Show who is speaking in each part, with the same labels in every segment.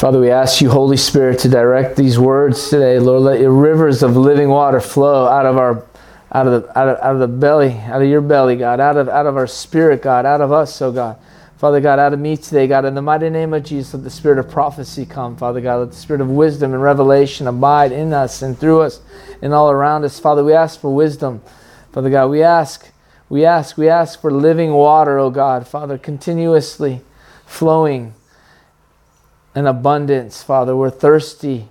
Speaker 1: Father, we ask you, Holy Spirit, to direct these words today. Lord, let your rivers of living water flow out of our out of the out of, out of the belly, out of your belly, God, out of out of our spirit, God, out of us, oh God. Father God, out of me today, God, in the mighty name of Jesus, let the spirit of prophecy come, Father God. Let the spirit of wisdom and revelation abide in us and through us and all around us. Father, we ask for wisdom. Father God, we ask, we ask, we ask for living water, oh God, Father, continuously flowing in abundance, Father. We're thirsty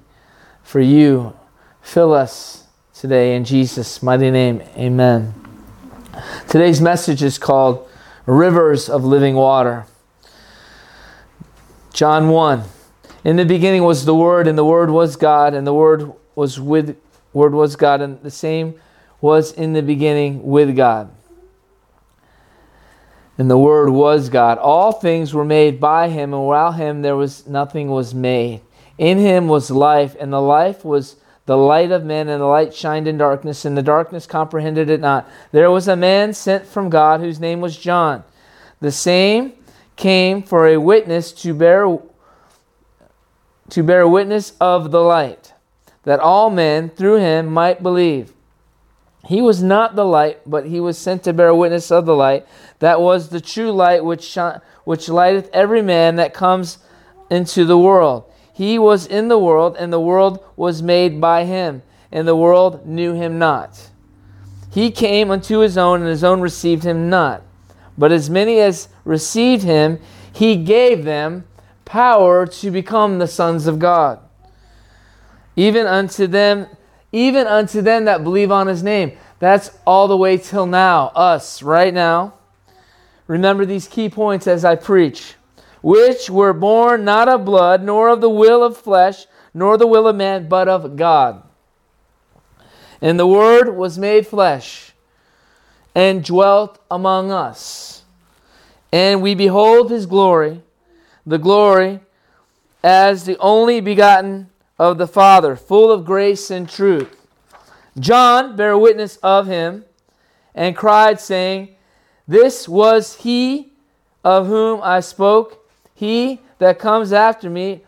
Speaker 1: for you. Fill us today in Jesus' mighty name. Amen. Today's message is called Rivers of Living Water. John 1. In the beginning was the Word, and the Word was God, and the Word was with Word was God, and the same was in the beginning with God and the word was god. All things were made by him and without him there was nothing was made. In him was life and the life was the light of men and the light shined in darkness and the darkness comprehended it not. There was a man sent from god whose name was john. The same came for a witness to bear to bear witness of the light that all men through him might believe he was not the light, but he was sent to bear witness of the light. That was the true light which, shine, which lighteth every man that comes into the world. He was in the world, and the world was made by him, and the world knew him not. He came unto his own, and his own received him not. But as many as received him, he gave them power to become the sons of God. Even unto them even unto them that believe on his name. That's all the way till now, us, right now. Remember these key points as I preach. Which were born not of blood, nor of the will of flesh, nor the will of man, but of God. And the Word was made flesh and dwelt among us. And we behold his glory, the glory as the only begotten of the Father, full of grace and truth. John bare witness of him and cried, saying, This was he of whom I spoke. He that comes after me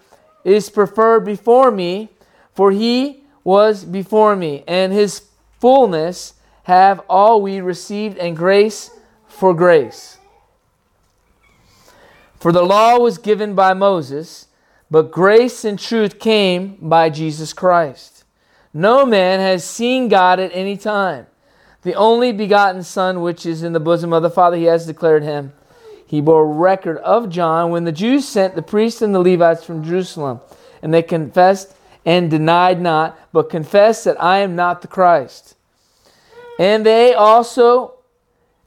Speaker 1: is preferred before me, for he was before me, and his fullness have all we received, and grace for grace. For the law was given by Moses but grace and truth came by Jesus Christ. No man has seen God at any time. The only begotten Son, which is in the bosom of the Father, he has declared him. He bore record of John when the Jews sent the priests and the Levites from Jerusalem, and they confessed and denied not, but confessed that I am not the Christ. And they also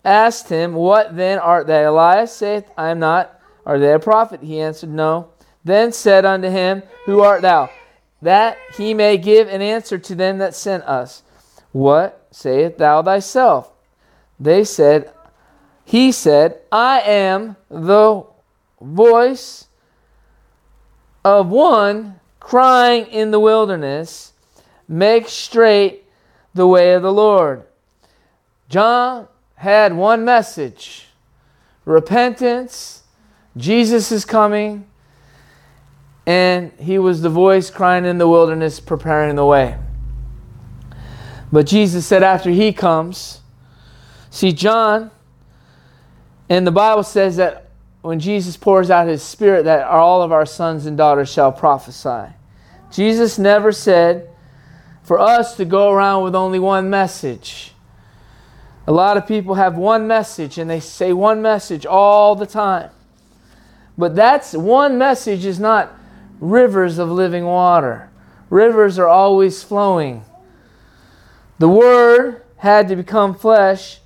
Speaker 1: asked him, What then art thou? Elias saith, I am not. Are they a prophet? He answered, No then said unto him, Who art thou? That he may give an answer to them that sent us. What sayest thou thyself? They said, He said, I am the voice of one crying in the wilderness, Make straight the way of the Lord. John had one message repentance, Jesus is coming and he was the voice crying in the wilderness, preparing the way. But Jesus said, after he comes, see, John, and the Bible says that when Jesus pours out his spirit, that all of our sons and daughters shall prophesy. Jesus never said for us to go around with only one message. A lot of people have one message and they say one message all the time. But that's one message is not rivers of living water. Rivers are always flowing. The Word had to become flesh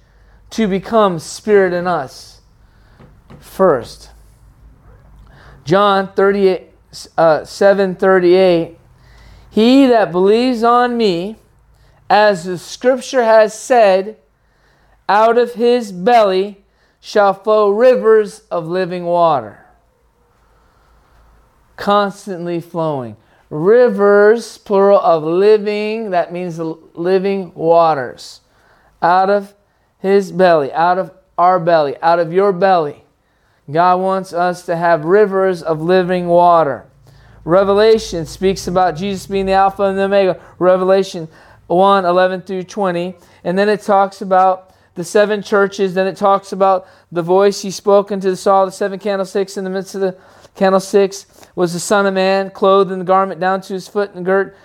Speaker 1: to become spirit in us first. John 38, uh, 7 38. He that believes on me, as the scripture has said, out of his belly shall flow rivers of living water constantly flowing. Rivers, plural of living, that means living waters. Out of his belly, out of our belly, out of your belly. God wants us to have rivers of living water. Revelation speaks about Jesus being the Alpha and the Omega. Revelation 1 11 through 20. And then it talks about the seven churches. Then it talks about the voice he spoke into the saw the seven candlesticks in the midst of the candlesticks was the Son of Man, clothed in the garment down to his foot and girt,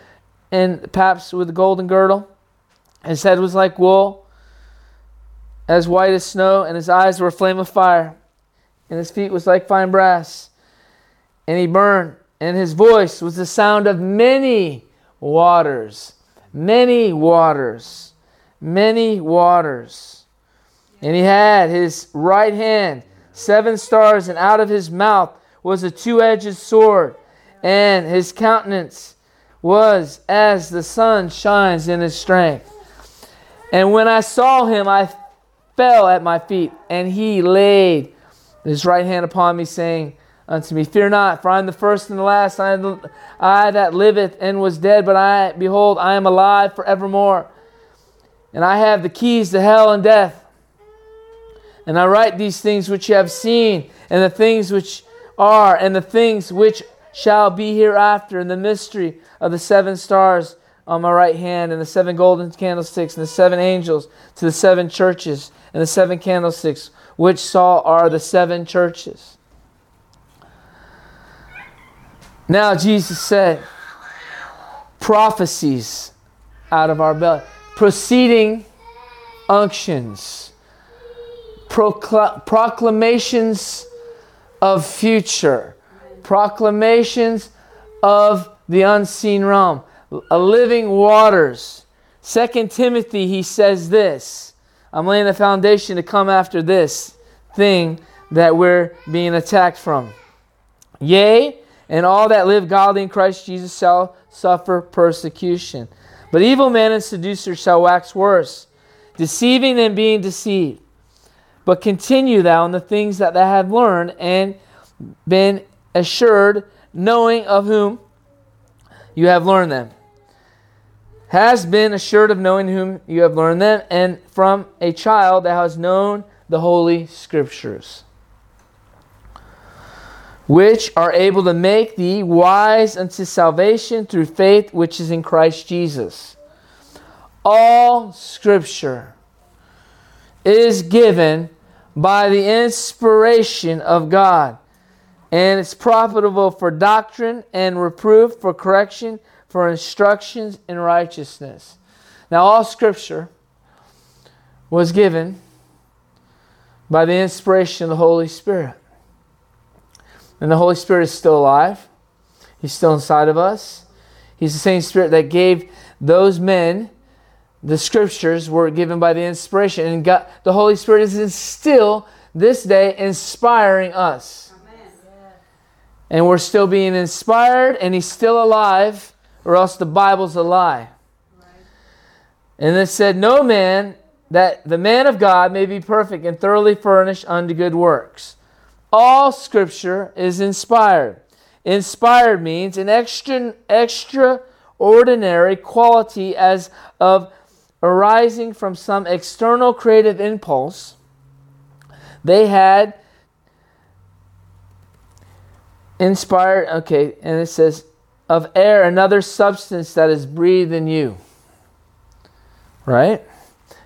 Speaker 1: and perhaps with a golden girdle. His head was like wool, as white as snow, and his eyes were a flame of fire, and his feet was like fine brass. And he burned, and his voice was the sound of many waters. Many waters. Many waters. And he had his right hand seven stars, and out of his mouth was a two edged sword, and his countenance was as the sun shines in his strength. And when I saw him, I fell at my feet, and he laid his right hand upon me, saying unto me, Fear not, for I am the first and the last. I, am the, I that liveth and was dead, but I, behold, I am alive forevermore. And I have the keys to hell and death. And I write these things which you have seen, and the things which are, and the things which shall be hereafter, and the mystery of the seven stars on my right hand, and the seven golden candlesticks, and the seven angels to the seven churches, and the seven candlesticks, which saw are the seven churches. Now, Jesus said, prophecies out of our belly, proceeding unctions, procl- proclamations of future, proclamations of the unseen realm a living waters. Second Timothy, he says this. I'm laying the foundation to come after this thing that we're being attacked from. Yea, and all that live godly in Christ Jesus shall suffer persecution. But evil men and seducers shall wax worse, deceiving and being deceived. But continue thou in the things that thou have learned and been assured, knowing of whom you have learned them has been assured of knowing whom you have learned them, and from a child that has known the Holy Scriptures, which are able to make thee wise unto salvation through faith which is in Christ Jesus. All Scripture is given by the inspiration of God, and it's profitable for doctrine and reproof, for correction for instructions in righteousness. Now, all scripture was given by the inspiration of the Holy Spirit. And the Holy Spirit is still alive, He's still inside of us. He's the same Spirit that gave those men the scriptures were given by the inspiration. And God, the Holy Spirit is still this day inspiring us. And we're still being inspired, and He's still alive or else the Bible's a lie. Right. And it said, No man, that the man of God may be perfect and thoroughly furnished unto good works. All scripture is inspired. Inspired means an extra, extraordinary quality as of arising from some external creative impulse. They had inspired, okay, and it says, of air, another substance that is breathed in you. Right?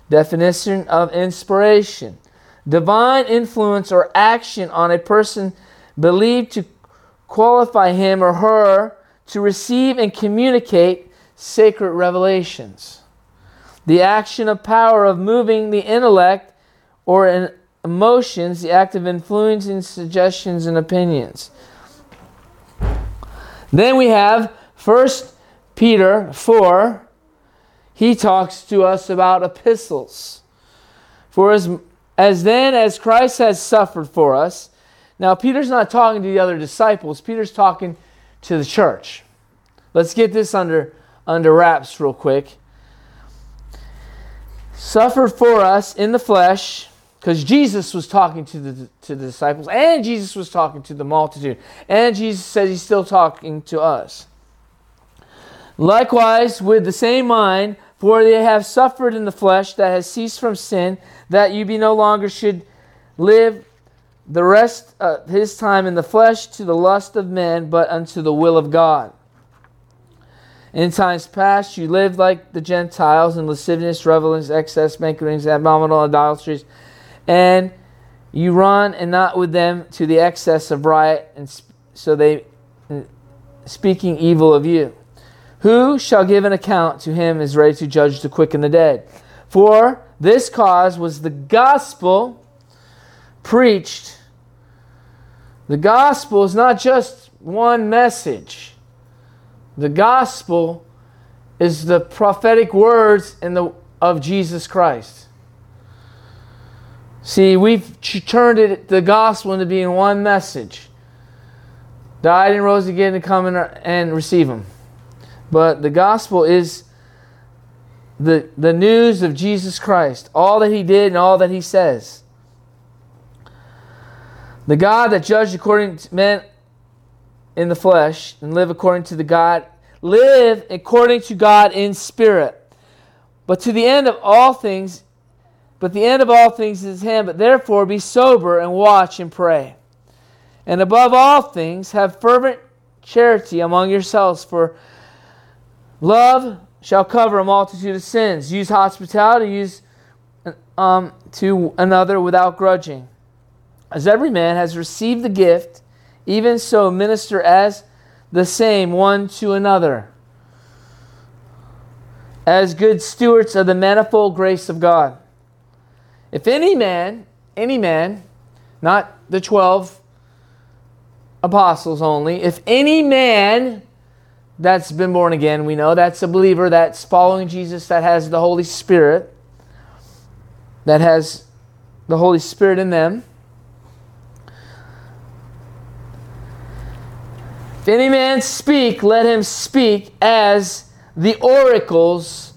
Speaker 1: Definition of inspiration divine influence or action on a person believed to qualify him or her to receive and communicate sacred revelations. The action of power of moving the intellect or emotions, the act of influencing suggestions and opinions. Then we have 1 Peter 4. He talks to us about epistles. For as, as then as Christ has suffered for us, now Peter's not talking to the other disciples, Peter's talking to the church. Let's get this under, under wraps real quick. Suffered for us in the flesh because Jesus was talking to the, to the disciples, and Jesus was talking to the multitude, and Jesus says he's still talking to us. Likewise, with the same mind, for they have suffered in the flesh that has ceased from sin, that you be no longer should live the rest of his time in the flesh to the lust of men, but unto the will of God. In times past, you lived like the Gentiles in lasciviousness, revelings, excess, banquetings, abominable idolatries, and you run and not with them to the excess of riot, and so they mm, speaking evil of you. Who shall give an account to him is ready to judge the quick and the dead? For this cause was the gospel preached. The gospel is not just one message. The gospel is the prophetic words in the, of Jesus Christ. See, we've turned it, the gospel into being one message. Died and rose again to come and, and receive Him. But the gospel is the, the news of Jesus Christ, all that He did and all that He says. The God that judged according to men in the flesh and live according to the God, live according to God in spirit. But to the end of all things, but the end of all things is Him. But therefore be sober and watch and pray. And above all things, have fervent charity among yourselves, for love shall cover a multitude of sins. Use hospitality, use um, to another without grudging. As every man has received the gift, even so minister as the same one to another, as good stewards of the manifold grace of God. If any man, any man, not the twelve apostles only, if any man that's been born again, we know that's a believer that's following Jesus, that has the Holy Spirit, that has the Holy Spirit in them If any man speak, let him speak as the oracles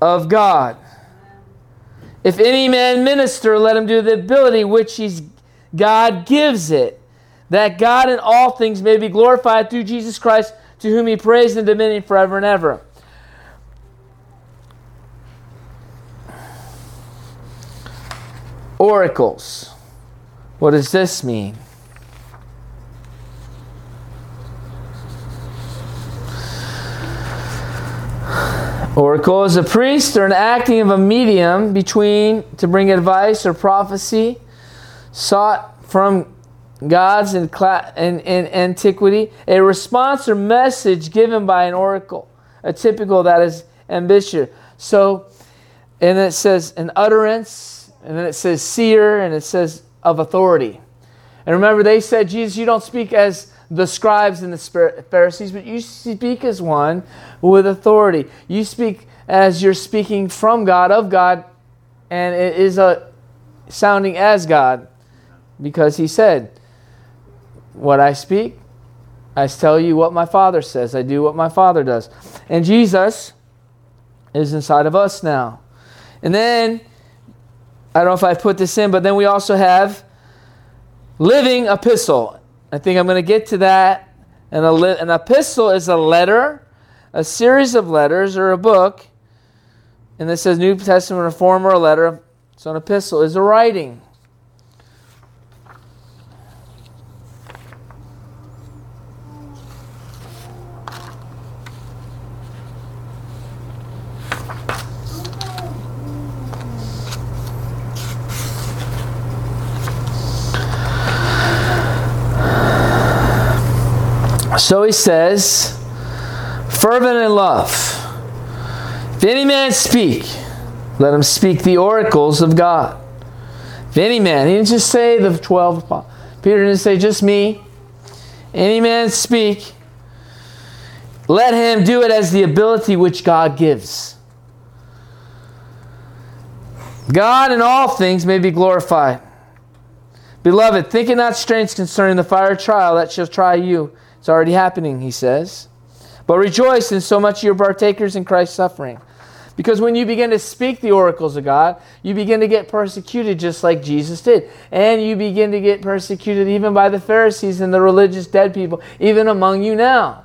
Speaker 1: of God. If any man minister, let him do the ability which he's, God gives it, that God in all things may be glorified through Jesus Christ, to whom he prays and dominion forever and ever. Oracles. What does this mean? Oracle is a priest or an acting of a medium between to bring advice or prophecy sought from gods in, in, in antiquity. A response or message given by an oracle, a typical that is ambitious. So, and it says an utterance, and then it says seer, and it says of authority. And remember, they said, Jesus, you don't speak as the scribes and the Pharisees, but you speak as one with authority. You speak as you're speaking from God, of God, and it is a sounding as God because he said, What I speak, I tell you what my Father says. I do what my Father does. And Jesus is inside of us now. And then, I don't know if I put this in, but then we also have living epistle. I think I'm going to get to that. And an epistle is a letter, a series of letters, or a book. And this says New Testament, a form, or a letter. So an epistle is a writing. So he says, fervent in love. If any man speak, let him speak the oracles of God. If any man, he didn't just say the 12 Peter didn't say just me. Any man speak, let him do it as the ability which God gives. God in all things may be glorified. Beloved, think it not strange concerning the fire trial that shall try you it's already happening, he says. But rejoice in so much you're partakers in Christ's suffering. Because when you begin to speak the oracles of God, you begin to get persecuted just like Jesus did. And you begin to get persecuted even by the Pharisees and the religious dead people, even among you now.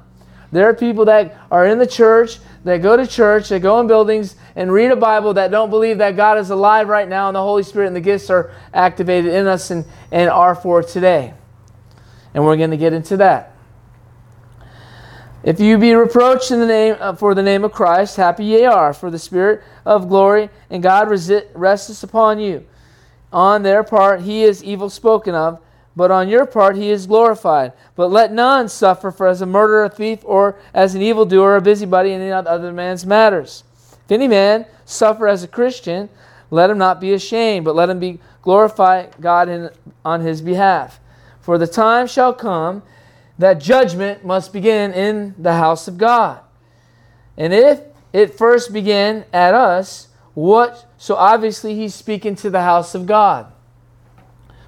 Speaker 1: There are people that are in the church that go to church, that go in buildings and read a Bible that don't believe that God is alive right now and the Holy Spirit and the gifts are activated in us and, and are for today. And we're going to get into that. If you be reproached in the name uh, for the name of Christ, happy ye are, for the Spirit of glory and God resi- resteth upon you. On their part he is evil spoken of, but on your part he is glorified. But let none suffer for as a murderer, a thief, or as an evildoer, a busybody in any other man's matters. If any man suffer as a Christian, let him not be ashamed, but let him be glorify God in, on his behalf. For the time shall come that judgment must begin in the house of God. And if it first began at us, what so obviously he's speaking to the house of God,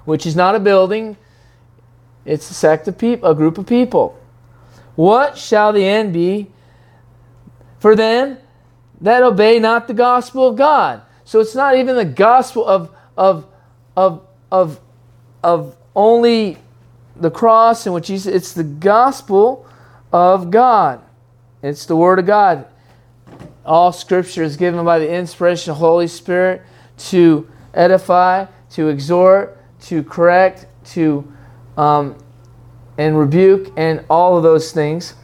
Speaker 1: which is not a building, it's a sect of people, a group of people. What shall the end be for them that obey not the gospel of God? So it's not even the gospel of of of of of only the cross and what Jesus it's the gospel of God. It's the word of God. All scripture is given by the inspiration of the Holy Spirit to edify, to exhort, to correct, to um, and rebuke, and all of those things.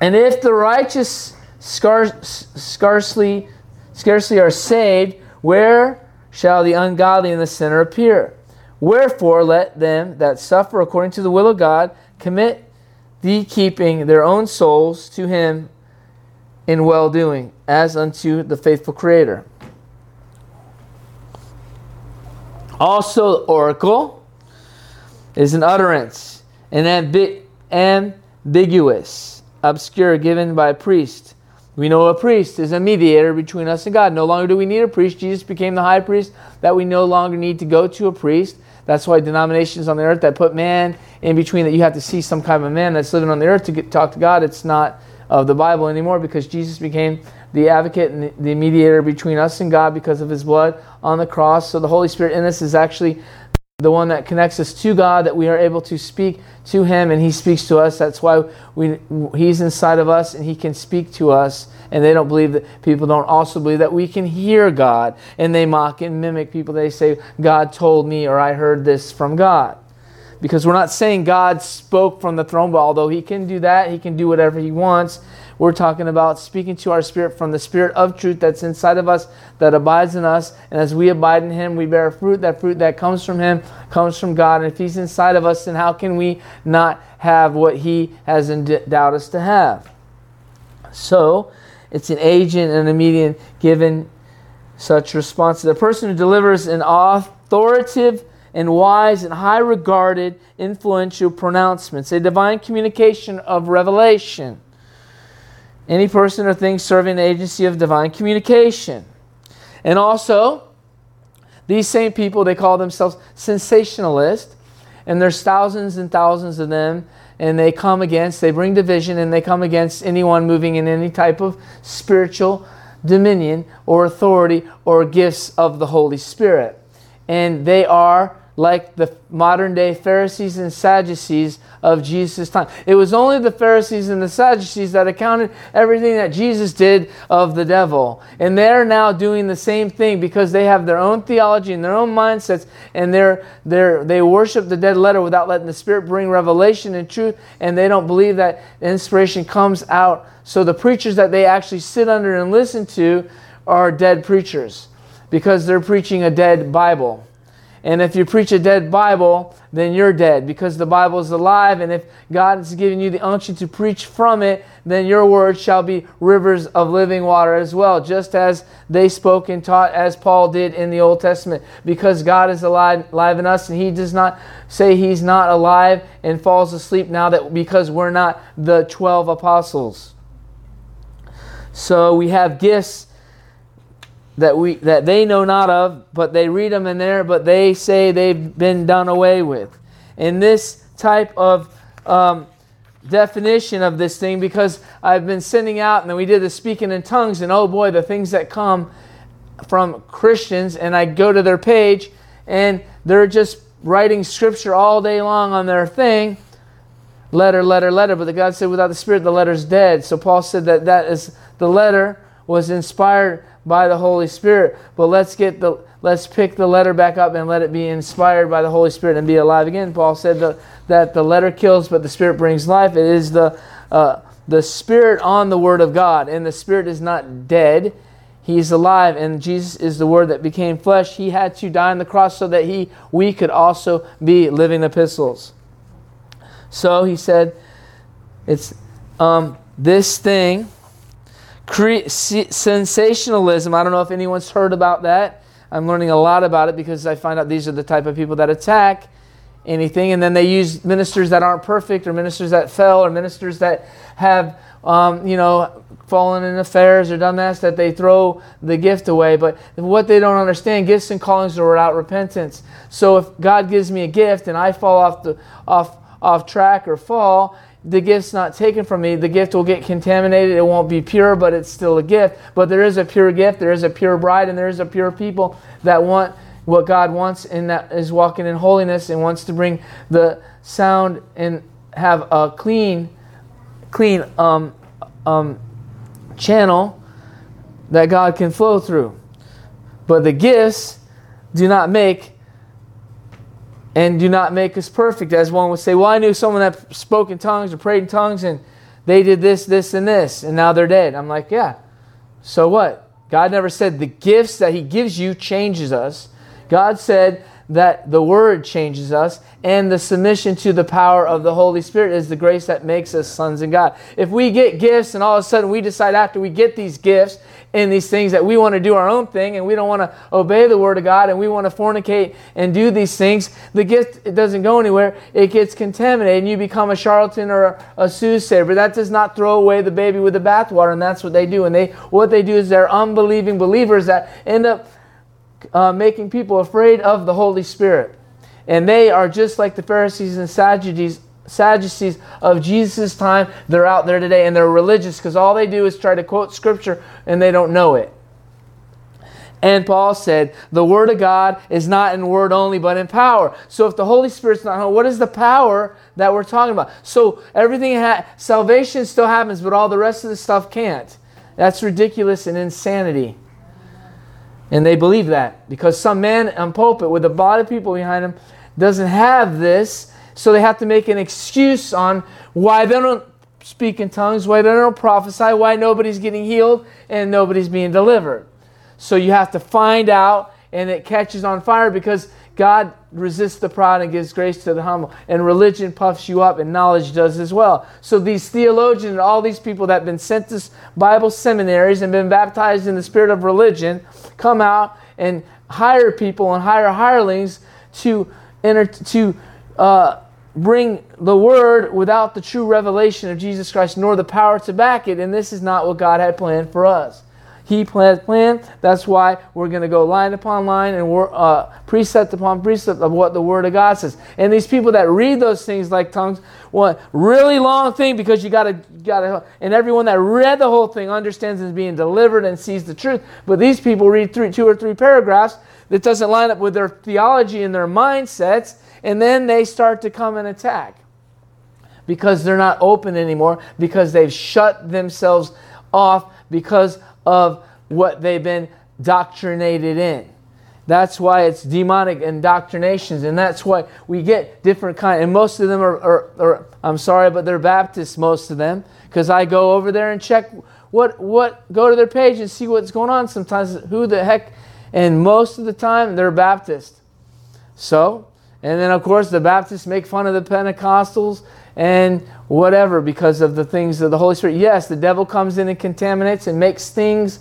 Speaker 1: And if the righteous scar- scarcely scarcely are saved, where shall the ungodly and the sinner appear? Wherefore, let them that suffer according to the will of God commit the keeping their own souls to Him in well doing, as unto the faithful Creator. Also, oracle is an utterance, an ambi- ambiguous, obscure, given by a priest. We know a priest is a mediator between us and God. No longer do we need a priest. Jesus became the high priest that we no longer need to go to a priest. That's why denominations on the earth that put man in between, that you have to see some kind of a man that's living on the earth to get, talk to God, it's not of the Bible anymore because Jesus became the advocate and the mediator between us and God because of his blood on the cross. So the Holy Spirit in us is actually the one that connects us to God, that we are able to speak to Him and He speaks to us. That's why we, He's inside of us and He can speak to us. And they don't believe that people don't also believe that we can hear God. And they mock and mimic people. They say, God told me, or I heard this from God. Because we're not saying God spoke from the throne, but although He can do that, He can do whatever He wants. We're talking about speaking to our spirit from the spirit of truth that's inside of us, that abides in us. And as we abide in Him, we bear fruit. That fruit that comes from Him comes from God. And if He's inside of us, then how can we not have what He has endowed us to have? So, it's an agent and a median given such response. To the person who delivers an authoritative and wise and high regarded influential pronouncements, a divine communication of revelation any person or thing serving the agency of divine communication. And also, these same people, they call themselves cessationists, and there's thousands and thousands of them, and they come against, they bring division, and they come against anyone moving in any type of spiritual dominion or authority or gifts of the Holy Spirit. And they are like the modern day Pharisees and Sadducees of Jesus' time. It was only the Pharisees and the Sadducees that accounted everything that Jesus did of the devil. And they're now doing the same thing because they have their own theology and their own mindsets and they're, they're, they worship the dead letter without letting the Spirit bring revelation and truth and they don't believe that inspiration comes out. So the preachers that they actually sit under and listen to are dead preachers because they're preaching a dead Bible. And if you preach a dead Bible, then you're dead because the Bible is alive. And if God is giving you the unction to preach from it, then your words shall be rivers of living water as well, just as they spoke and taught as Paul did in the Old Testament. Because God is alive, alive in us, and He does not say He's not alive and falls asleep now that because we're not the 12 apostles. So we have gifts that we that they know not of, but they read them in there, but they say they've been done away with. In this type of um, definition of this thing, because I've been sending out, and then we did the speaking in tongues, and oh boy, the things that come from Christians, and I go to their page, and they're just writing scripture all day long on their thing, letter, letter, letter. But the God said, without the Spirit, the letter's dead. So Paul said that that is the letter was inspired by the Holy Spirit. But let's get the let's pick the letter back up and let it be inspired by the Holy Spirit and be alive again. Paul said the, that the letter kills, but the Spirit brings life. It is the uh, the Spirit on the Word of God, and the Spirit is not dead. He's alive, and Jesus is the Word that became flesh. He had to die on the cross so that he we could also be living epistles. So he said, it's um, this thing, cre- cessationism. I don't know if anyone's heard about that. I'm learning a lot about it because I find out these are the type of people that attack anything, and then they use ministers that aren't perfect, or ministers that fell, or ministers that have, um, you know, fallen in affairs or done that, that they throw the gift away. But what they don't understand, gifts and callings are without repentance. So if God gives me a gift and I fall off the off off track or fall, the gift's not taken from me. The gift will get contaminated. It won't be pure, but it's still a gift. But there is a pure gift, there is a pure bride, and there is a pure people that want what God wants and that is walking in holiness and wants to bring the sound and have a clean, clean um, um, channel that God can flow through. But the gifts do not make and do not make us perfect. As one would say, Well, I knew someone that spoke in tongues or prayed in tongues and they did this, this, and this, and now they're dead. I'm like, Yeah. So what? God never said the gifts that He gives you changes us. God said that the Word changes us, and the submission to the power of the Holy Spirit is the grace that makes us sons of God. If we get gifts and all of a sudden we decide after we get these gifts and these things that we want to do our own thing and we don't want to obey the Word of God and we want to fornicate and do these things, the gift it doesn't go anywhere. It gets contaminated and you become a charlatan or a, a soothsayer. But that does not throw away the baby with the bathwater, and that's what they do. And they what they do is they're unbelieving believers that end up uh, making people afraid of the Holy Spirit. And they are just like the Pharisees and Sadducees, Sadducees of Jesus' time. They're out there today and they're religious because all they do is try to quote Scripture and they don't know it. And Paul said, the Word of God is not in word only, but in power. So if the Holy Spirit's not what is the power that we're talking about? So everything, ha- salvation still happens, but all the rest of the stuff can't. That's ridiculous and insanity. And they believe that because some man on pulpit with a lot of people behind him doesn't have this, so they have to make an excuse on why they don't speak in tongues, why they don't prophesy, why nobody's getting healed and nobody's being delivered. So you have to find out, and it catches on fire because God resists the proud and gives grace to the humble. And religion puffs you up, and knowledge does as well. So these theologians and all these people that have been sent to Bible seminaries and been baptized in the spirit of religion come out and hire people and hire hirelings to enter to uh, bring the word without the true revelation of Jesus Christ, nor the power to back it. And this is not what God had planned for us. He planned plan. That's why we're going to go line upon line and uh, precept upon precept of what the Word of God says. And these people that read those things like tongues, one really long thing because you got to got to. And everyone that read the whole thing understands is being delivered and sees the truth. But these people read three, two or three paragraphs that doesn't line up with their theology and their mindsets, and then they start to come and attack because they're not open anymore because they've shut themselves off because of what they've been doctrinated in. That's why it's demonic indoctrinations, and that's why we get different kind. And most of them are, are, are I'm sorry, but they're Baptists. Most of them, because I go over there and check what what go to their page and see what's going on. Sometimes who the heck, and most of the time they're Baptist. So, and then of course the Baptists make fun of the Pentecostals and whatever because of the things of the Holy Spirit. Yes, the devil comes in and contaminates and makes things,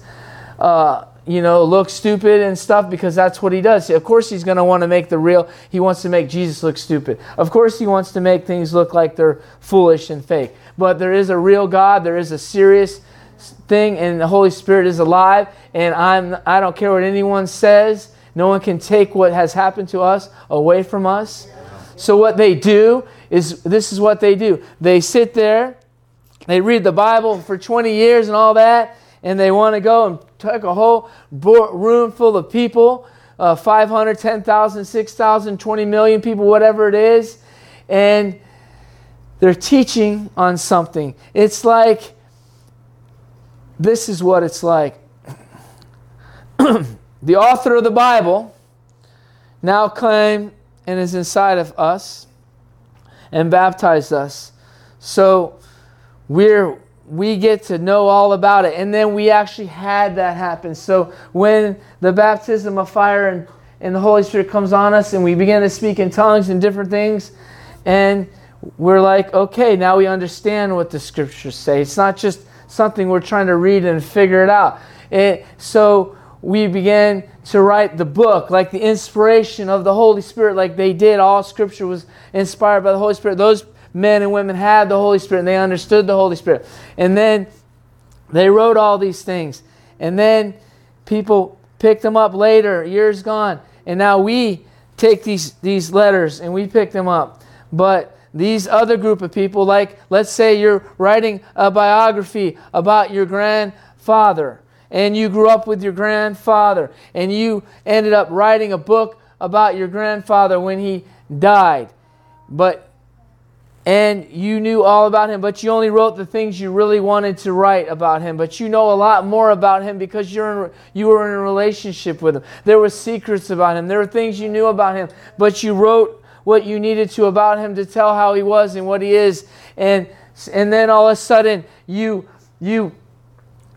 Speaker 1: uh, you know, look stupid and stuff because that's what he does. Of course, he's going to want to make the real, he wants to make Jesus look stupid. Of course, he wants to make things look like they're foolish and fake. But there is a real God, there is a serious thing, and the Holy Spirit is alive, and I'm, I don't care what anyone says. No one can take what has happened to us away from us. So, what they do is this is what they do they sit there, they read the Bible for 20 years and all that, and they want to go and take a whole room full of people uh, 500, 10,000, 6,000, 20 million people, whatever it is, and they're teaching on something. It's like this is what it's like. the author of the Bible now came and is inside of us and baptized us. So we're we get to know all about it. And then we actually had that happen. So when the baptism of fire and, and the Holy Spirit comes on us and we begin to speak in tongues and different things, and we're like, okay, now we understand what the scriptures say. It's not just something we're trying to read and figure it out. It, so we began to write the book, like the inspiration of the Holy Spirit, like they did. All scripture was inspired by the Holy Spirit. Those men and women had the Holy Spirit and they understood the Holy Spirit. And then they wrote all these things. And then people picked them up later, years gone. And now we take these, these letters and we pick them up. But these other group of people, like let's say you're writing a biography about your grandfather, and you grew up with your grandfather, and you ended up writing a book about your grandfather when he died. But and you knew all about him, but you only wrote the things you really wanted to write about him. But you know a lot more about him because you're in, you were in a relationship with him. There were secrets about him. There were things you knew about him, but you wrote what you needed to about him to tell how he was and what he is. And and then all of a sudden you you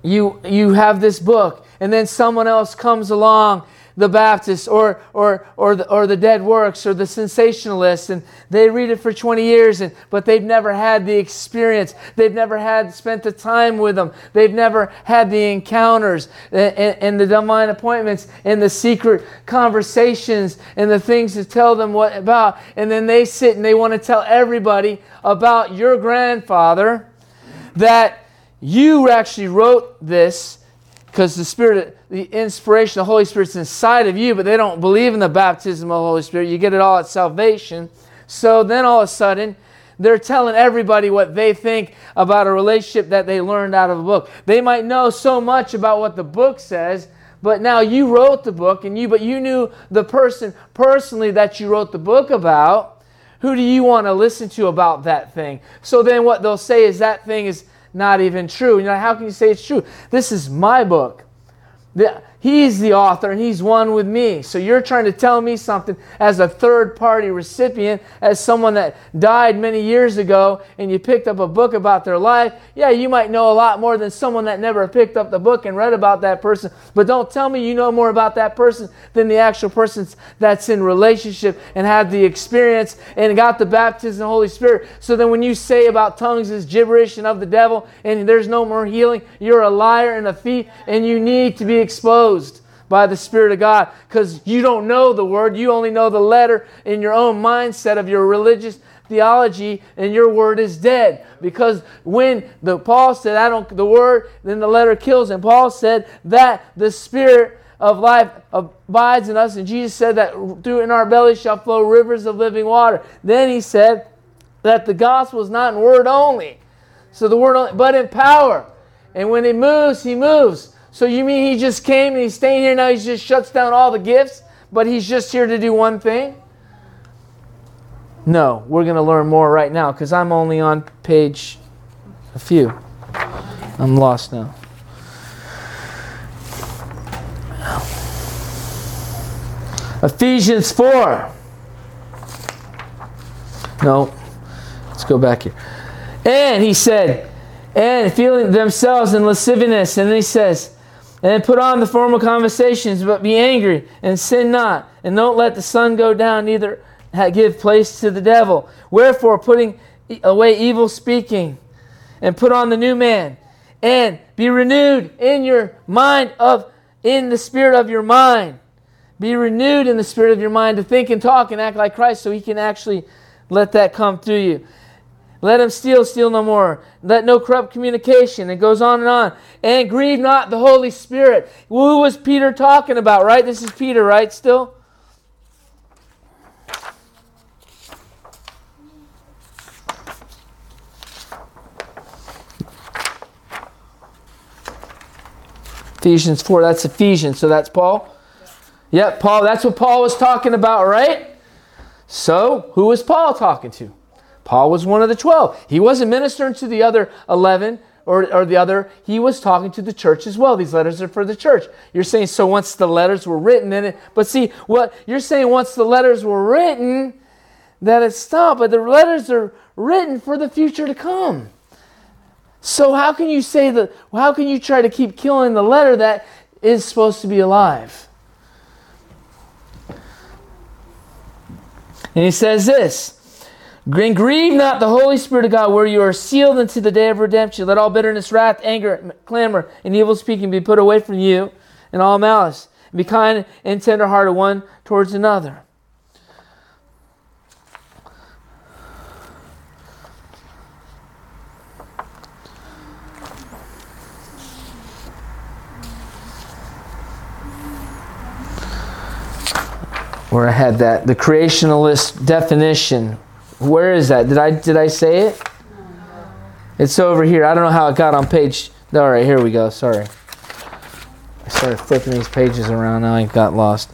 Speaker 1: you you have this book, and then someone else comes along the Baptist or, or, or, the, or the Dead Works or the Cessationists, and they read it for 20 years, and, but they've never had the experience. They've never had spent the time with them. They've never had the encounters and, and, and the divine appointments and the secret conversations and the things to tell them what about. And then they sit and they want to tell everybody about your grandfather that you actually wrote this because the Spirit, the inspiration, the Holy Spirit's inside of you, but they don't believe in the baptism of the Holy Spirit. You get it all at salvation. So then all of a sudden, they're telling everybody what they think about a relationship that they learned out of a book. They might know so much about what the book says, but now you wrote the book and you but you knew the person personally that you wrote the book about. Who do you want to listen to about that thing? So then what they'll say is that thing is not even true. You know, how can you say it's true? This is my book. The, He's the author and he's one with me. So you're trying to tell me something as a third party recipient, as someone that died many years ago, and you picked up a book about their life. Yeah, you might know a lot more than someone that never picked up the book and read about that person. But don't tell me you know more about that person than the actual person that's in relationship and had the experience and got the baptism of the Holy Spirit. So then when you say about tongues is gibberish and of the devil and there's no more healing, you're a liar and a thief and you need to be exposed by the Spirit of God because you don't know the Word. You only know the letter in your own mindset of your religious theology, and your Word is dead. Because when the Paul said, "I don't," the Word, then the letter kills, and Paul said that the Spirit of life abides in us, and Jesus said that through in our belly shall flow rivers of living water. Then he said that the gospel is not in word only, so the word only, but in power. And when he moves, he moves. So you mean he just came and he's staying here now? He just shuts down all the gifts, but he's just here to do one thing? No, we're going to learn more right now because I'm only on page a few. I'm lost now. Ephesians 4. No, let's go back here. And he said, and feeling themselves in lasciviousness. And he says, and put on the formal conversations, but be angry and sin not, and don't let the sun go down, neither give place to the devil. Wherefore, putting away evil speaking, and put on the new man, and be renewed in your mind of in the spirit of your mind. Be renewed in the spirit of your mind to think and talk and act like Christ, so He can actually let that come through you. Let him steal, steal no more. Let no corrupt communication. It goes on and on. And grieve not the Holy Spirit. Who was Peter talking about, right? This is Peter, right? Still? Ephesians 4, that's Ephesians, so that's Paul. Yep, Paul, that's what Paul was talking about, right? So, who was Paul talking to? Paul was one of the 12. He wasn't ministering to the other 11 or, or the other. He was talking to the church as well. These letters are for the church. You're saying, so once the letters were written in it, but see, what you're saying, once the letters were written, that it stopped, but the letters are written for the future to come. So how can you say that? How can you try to keep killing the letter that is supposed to be alive? And he says this. And grieve not the Holy Spirit of God, where you are sealed unto the day of redemption. Let all bitterness, wrath, anger, clamor, and evil speaking be put away from you, and all malice. Be kind and tenderhearted one towards another. where I had that the creationalist definition. Where is that? Did I did I say it? It's over here. I don't know how it got on page. All right, here we go. Sorry. I started flipping these pages around. Now I got lost.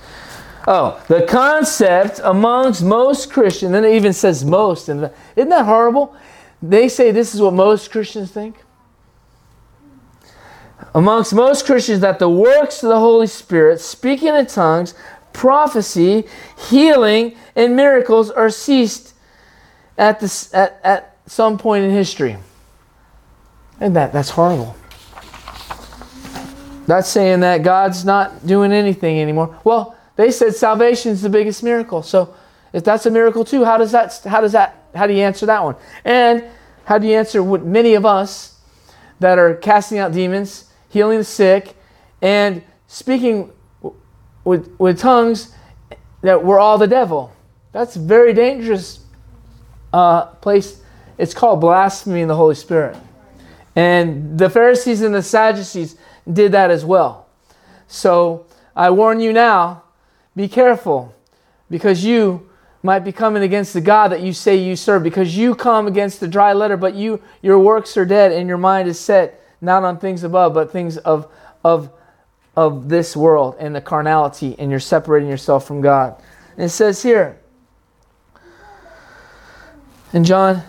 Speaker 1: Oh, the concept amongst most Christians, and it even says most, and isn't that horrible? They say this is what most Christians think. Amongst most Christians, that the works of the Holy Spirit, speaking in tongues, prophecy, healing, and miracles are ceased at, this, at, at some point in history. And that, that's horrible. That's saying that God's not doing anything anymore. Well, they said salvation is the biggest miracle. So if that's a miracle too, how does that how does that how do you answer that one? And how do you answer what many of us that are casting out demons, healing the sick, and speaking with, with tongues that we're all the devil. That's very dangerous uh, place. It's called blasphemy in the Holy Spirit. And the Pharisees and the Sadducees did that as well. So I warn you now be careful because you might be coming against the God that you say you serve because you come against the dry letter, but you your works are dead and your mind is set not on things above, but things of, of of this world and the carnality, and you're separating yourself from God. And it says here in John,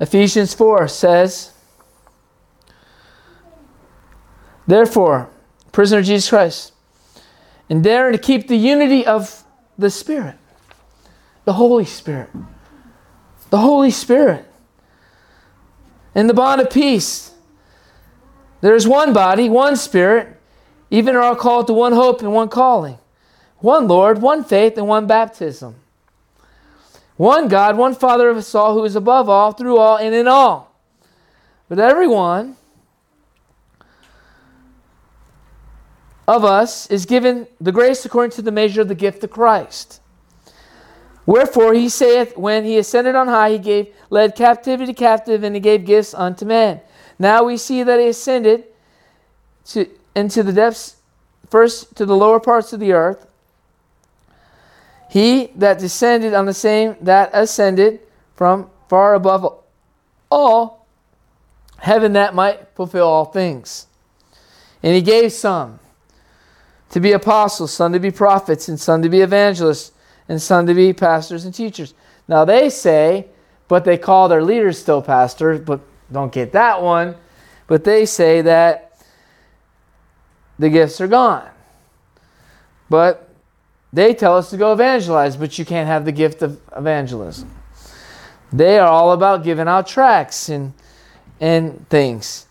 Speaker 1: Ephesians 4 says, Therefore, prisoner Jesus Christ, endeavor to keep the unity of the Spirit, the Holy Spirit, the Holy Spirit, in the bond of peace. There's one body, one Spirit even are all called to one hope and one calling, one Lord, one faith, and one baptism. One God, one Father of us all, who is above all, through all, and in all. But everyone of us is given the grace according to the measure of the gift of Christ. Wherefore he saith, when he ascended on high, he gave led captivity captive, and he gave gifts unto men. Now we see that he ascended to into the depths, first to the lower parts of the earth. He that descended on the same that ascended from far above all heaven that might fulfill all things. And he gave some to be apostles, some to be prophets, and some to be evangelists, and some to be pastors and teachers. Now they say, but they call their leaders still pastors, but don't get that one. But they say that the gifts are gone. But they tell us to go evangelize, but you can't have the gift of evangelism. They are all about giving out tracts and, and things,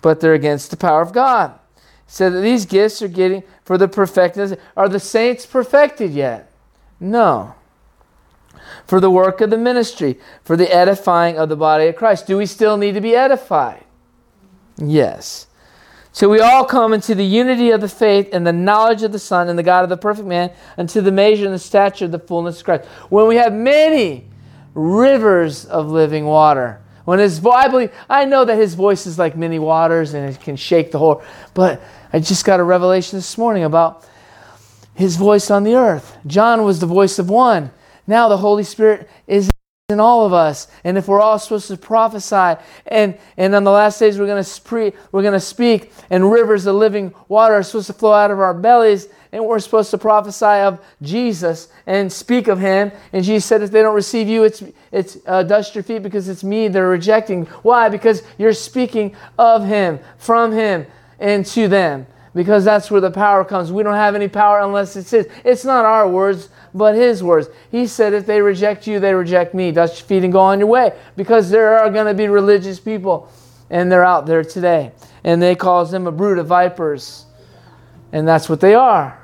Speaker 1: but they're against the power of God. So that these gifts are getting for the perfectness. Are the saints perfected yet? No. For the work of the ministry, for the edifying of the body of Christ. Do we still need to be edified? Yes. So we all come into the unity of the faith and the knowledge of the Son and the God of the perfect man, unto the measure and the stature of the fullness of Christ. When we have many rivers of living water. When his voice, I believe, I know that his voice is like many waters and it can shake the whole. But I just got a revelation this morning about his voice on the earth. John was the voice of one. Now the Holy Spirit is in all of us and if we're all supposed to prophesy and and on the last days we're going to spree, we're going to speak and rivers of living water are supposed to flow out of our bellies and we're supposed to prophesy of Jesus and speak of him and Jesus said if they don't receive you it's it's uh, dust your feet because it's me they're rejecting. Why? Because you're speaking of him from him and to them because that's where the power comes. We don't have any power unless it's his. It's not our words but his words. He said, if they reject you, they reject me. Dust your feet and go on your way. Because there are going to be religious people, and they're out there today. And they cause them a brood of vipers. And that's what they are.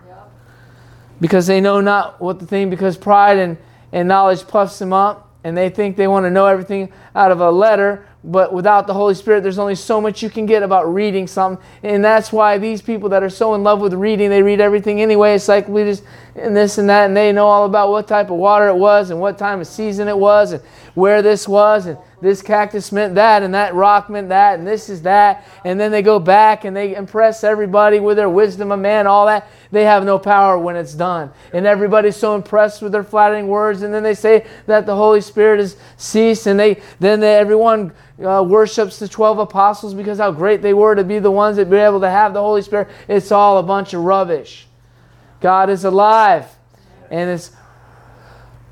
Speaker 1: Because they know not what the thing, because pride and, and knowledge puffs them up, and they think they want to know everything out of a letter but without the Holy Spirit, there's only so much you can get about reading something. And that's why these people that are so in love with reading, they read everything anyway, encyclopedias and this and that, and they know all about what type of water it was and what time of season it was and where this was and this cactus meant that and that rock meant that and this is that. And then they go back and they impress everybody with their wisdom of man, all that. They have no power when it's done. And everybody's so impressed with their flattering words. And then they say that the Holy Spirit has ceased. And they then they, everyone uh, worships the 12 apostles because how great they were to be the ones that be able to have the Holy Spirit. It's all a bunch of rubbish. God is alive. And it's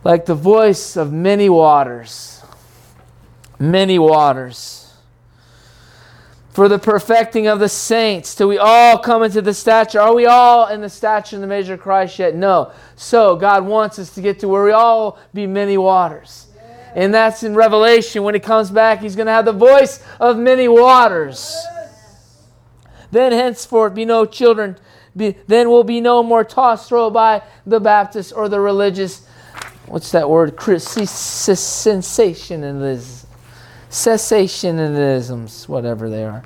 Speaker 1: like the voice of many waters. Many waters. For the perfecting of the saints, till we all come into the stature. Are we all in the stature and the measure of Christ yet? No. So God wants us to get to where we all be many waters. And that's in Revelation. When he comes back, he's going to have the voice of many waters. Then henceforth be no children, be, then will be no more tossed thrown by the Baptist or the religious, what's that word? Sensationalism. Cessationisms, whatever they are.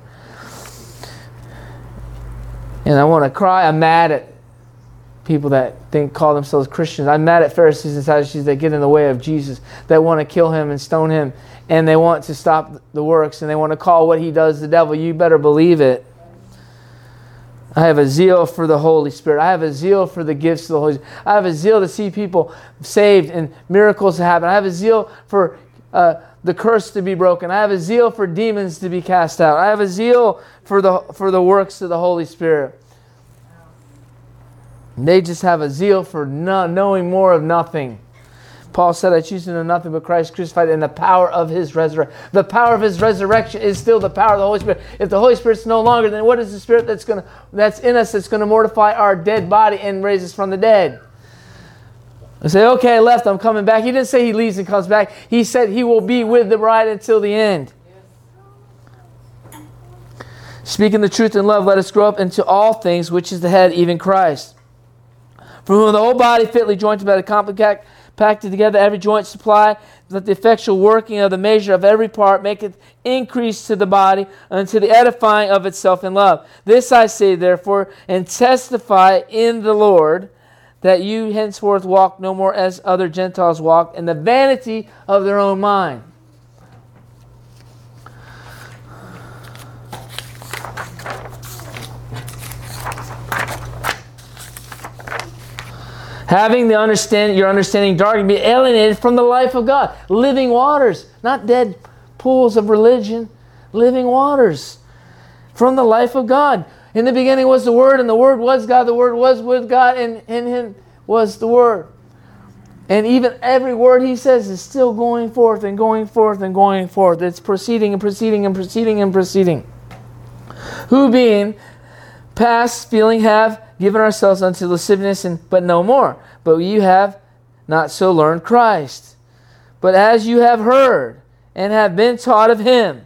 Speaker 1: And I want to cry. I'm mad at people that think call themselves Christians. I'm mad at Pharisees and Sadducees that get in the way of Jesus, that want to kill him and stone him, and they want to stop the works and they want to call what he does the devil. You better believe it. I have a zeal for the Holy Spirit. I have a zeal for the gifts of the Holy Spirit. I have a zeal to see people saved and miracles to happen. I have a zeal for uh, the curse to be broken. I have a zeal for demons to be cast out. I have a zeal for the, for the works of the Holy Spirit. They just have a zeal for no, knowing more of nothing. Paul said, I choose to know nothing but Christ crucified and the power of his resurrection. The power of his resurrection is still the power of the Holy Spirit. If the Holy Spirit's no longer, then what is the Spirit that's gonna that's in us that's gonna mortify our dead body and raise us from the dead? I say, okay, I left, I'm coming back. He didn't say he leaves and comes back. He said he will be with the bride until the end. Speaking the truth in love, let us grow up into all things, which is the head, even Christ from whom the whole body fitly joined together, compacted, packed together, every joint supply, that the effectual working of the measure of every part maketh increase to the body unto the edifying of itself in love. This I say, therefore, and testify in the Lord, that you henceforth walk no more as other Gentiles walk, in the vanity of their own mind having the understand your understanding darkened, be alienated from the life of God. Living waters, not dead pools of religion, living waters from the life of God. In the beginning was the Word, and the Word was God. The Word was with God, and in Him was the Word. And even every word He says is still going forth and going forth and going forth. It's proceeding and proceeding and proceeding and proceeding. Who being past feeling have given ourselves unto lasciviousness, and, but no more. But you have not so learned Christ. But as you have heard and have been taught of him,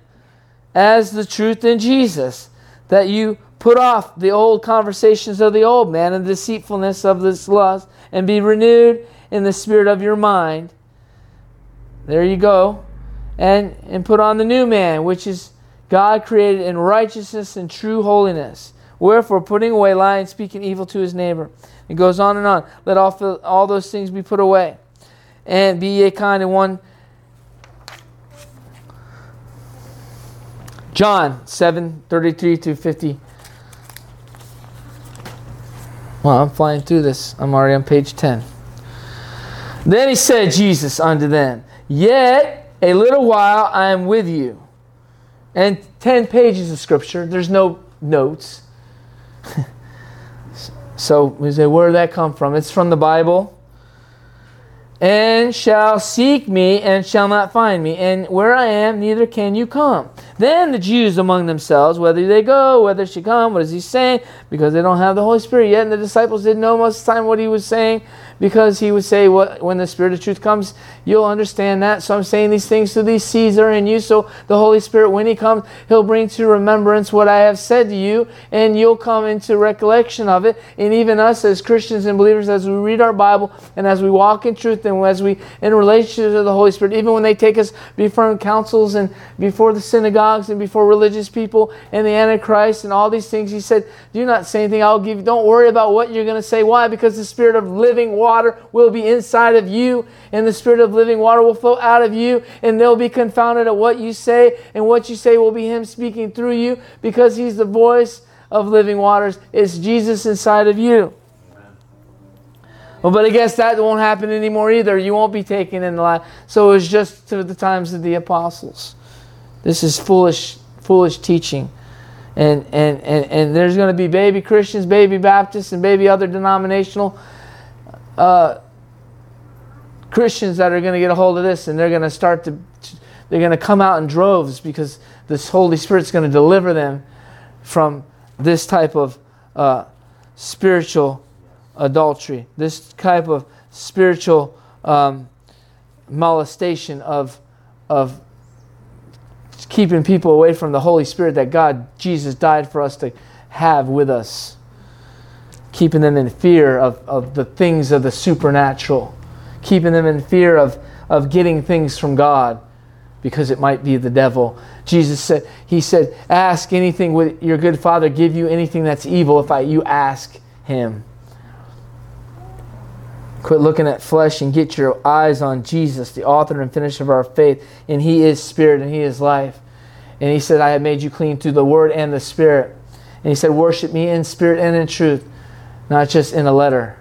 Speaker 1: as the truth in Jesus, that you put off the old conversations of the old man and the deceitfulness of this lust, and be renewed in the spirit of your mind. There you go. And, and put on the new man, which is God created in righteousness and true holiness. Wherefore, putting away lying, speaking evil to his neighbor. It goes on and on. Let all, all those things be put away. And be ye kind and one. John 7 33 to 50. Well, I'm flying through this. I'm already on page 10. Then he said, Jesus unto them, Yet a little while I am with you. And 10 pages of scripture. There's no notes. so we say, where did that come from? It's from the Bible. And shall seek me and shall not find me. And where I am, neither can you come. Then the Jews among themselves, whether they go, whether she come, what is he saying? Because they don't have the Holy Spirit yet, and the disciples didn't know most of the time what he was saying because he would say, what, when the Spirit of truth comes, you'll understand that. So I'm saying these things to these seeds are in you. So the Holy Spirit, when he comes, he'll bring to remembrance what I have said to you, and you'll come into recollection of it. And even us as Christians and believers, as we read our Bible and as we walk in truth and as we in relationship to the Holy Spirit, even when they take us before councils and before the synagogues and before religious people and the Antichrist and all these things, he said, Do not say anything. I'll give you, don't worry about what you're going to say. Why? Because the Spirit of living water water will be inside of you, and the Spirit of living water will flow out of you, and they'll be confounded at what you say, and what you say will be Him speaking through you because He's the voice of living waters. It's Jesus inside of you. But I guess that won't happen anymore either. You won't be taken in the life. So it was just to the times of the apostles. This is foolish, foolish teaching. And, and, and, and there's going to be baby Christians, baby Baptists, and baby other denominational uh, Christians that are going to get a hold of this and they're going to start to, they're going to come out in droves because this Holy Spirit's going to deliver them from this type of uh, spiritual adultery, this type of spiritual um, molestation of, of keeping people away from the Holy Spirit that God, Jesus, died for us to have with us keeping them in fear of, of the things of the supernatural, keeping them in fear of, of getting things from God because it might be the devil. Jesus said, He said, Ask anything with your good Father, give you anything that's evil if I, you ask Him. Quit looking at flesh and get your eyes on Jesus, the author and finisher of our faith. And He is Spirit and He is life. And He said, I have made you clean through the Word and the Spirit. And He said, Worship me in spirit and in truth not just in a letter.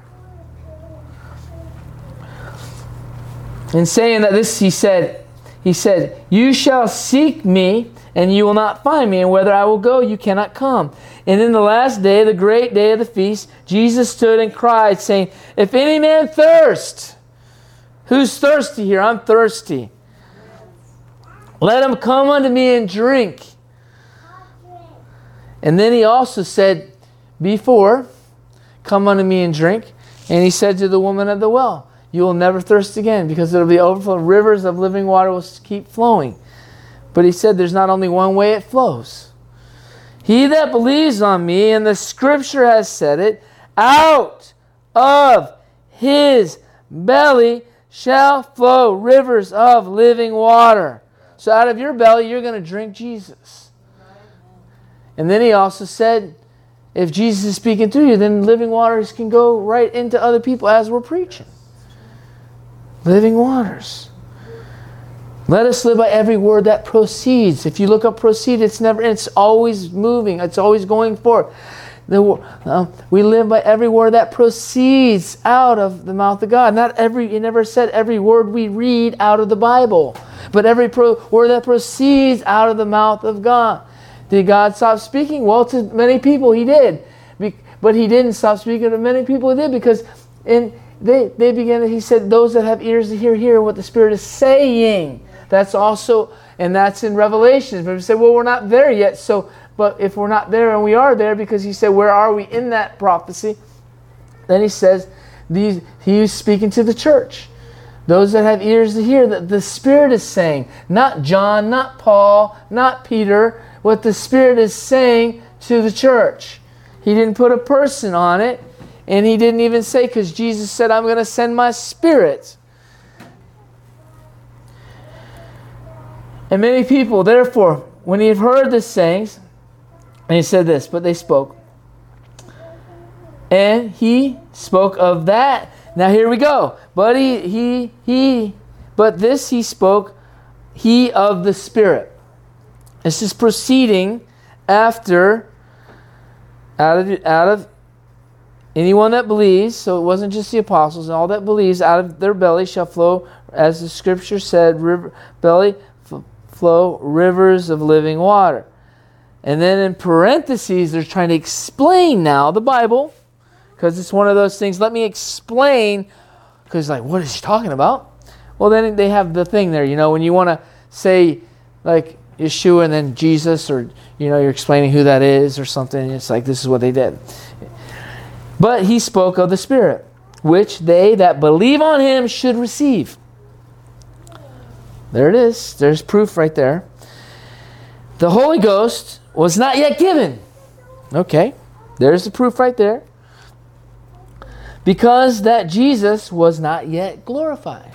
Speaker 1: In saying that this, he said, he said, You shall seek me, and you will not find me, and whether I will go, you cannot come. And in the last day, the great day of the feast, Jesus stood and cried, saying, If any man thirst, who's thirsty here? I'm thirsty. Let him come unto me and drink. And then he also said, Before, Come unto me and drink. And he said to the woman at the well, You will never thirst again because it'll be overflow. Rivers of living water will keep flowing. But he said, There's not only one way it flows. He that believes on me, and the scripture has said it, out of his belly shall flow rivers of living water. So out of your belly, you're going to drink Jesus. And then he also said, if Jesus is speaking through you, then living waters can go right into other people as we're preaching. Living waters. Let us live by every word that proceeds. If you look up proceed, it's never it's always moving, it's always going forth. The, uh, we live by every word that proceeds out of the mouth of God. Not every, he never said every word we read out of the Bible, but every pro, word that proceeds out of the mouth of God. Did God stop speaking? Well, to many people he did. But he didn't stop speaking to many people he did because in they, they began, he said, those that have ears to hear, hear what the Spirit is saying. That's also, and that's in Revelation. But we say, well, we're not there yet. So, but if we're not there and we are there, because he said, where are we in that prophecy? Then he says, these, he's speaking to the church. Those that have ears to hear that the Spirit is saying, not John, not Paul, not Peter, what the Spirit is saying to the church. He didn't put a person on it, and he didn't even say, because Jesus said, I'm going to send my Spirit. And many people, therefore, when he had heard the sayings, and he said this, but they spoke. And he spoke of that. Now here we go. But he he he but this he spoke he of the Spirit. This is proceeding after out of out of anyone that believes, so it wasn't just the apostles, and all that believes, out of their belly shall flow, as the scripture said, river, belly flow rivers of living water. And then in parentheses, they're trying to explain now the Bible, because it's one of those things. Let me explain, because like, what is he talking about? Well, then they have the thing there, you know, when you want to say, like, Yeshua and then Jesus, or, you know, you're explaining who that is or something. It's like, this is what they did. But he spoke of the Spirit, which they that believe on him should receive. There it is. There's proof right there. The Holy Ghost was not yet given. Okay, there's the proof right there. Because that Jesus was not yet glorified.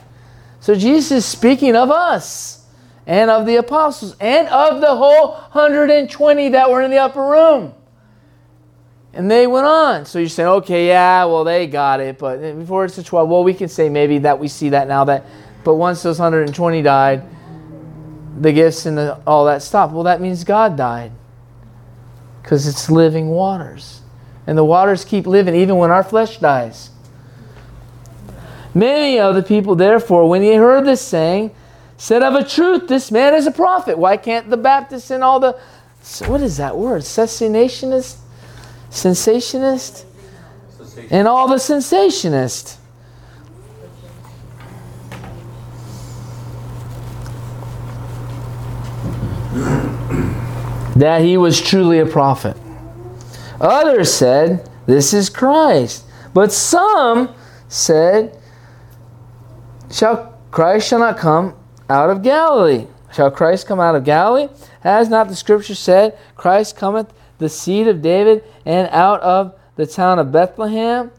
Speaker 1: So Jesus is speaking of us and of the apostles and of the whole 120 that were in the upper room. And they went on. So you're saying, okay, yeah, well, they got it. But before it's the 12, well, we can say maybe that we see that now that, but once those 120 died, the gifts and the, all that stopped. Well, that means God died because it's living waters. And the waters keep living even when our flesh dies. Many of the people, therefore, when they heard this saying, said of a truth, this man is a prophet. Why can't the Baptists and all the, what is that word? Cessationist? Sensationist? And all the sensationists. That he was truly a prophet. Others said, This is Christ. But some said, Shall Christ shall not come out of Galilee? Shall Christ come out of Galilee? Has not the scripture said, Christ cometh the seed of David and out of the town of Bethlehem,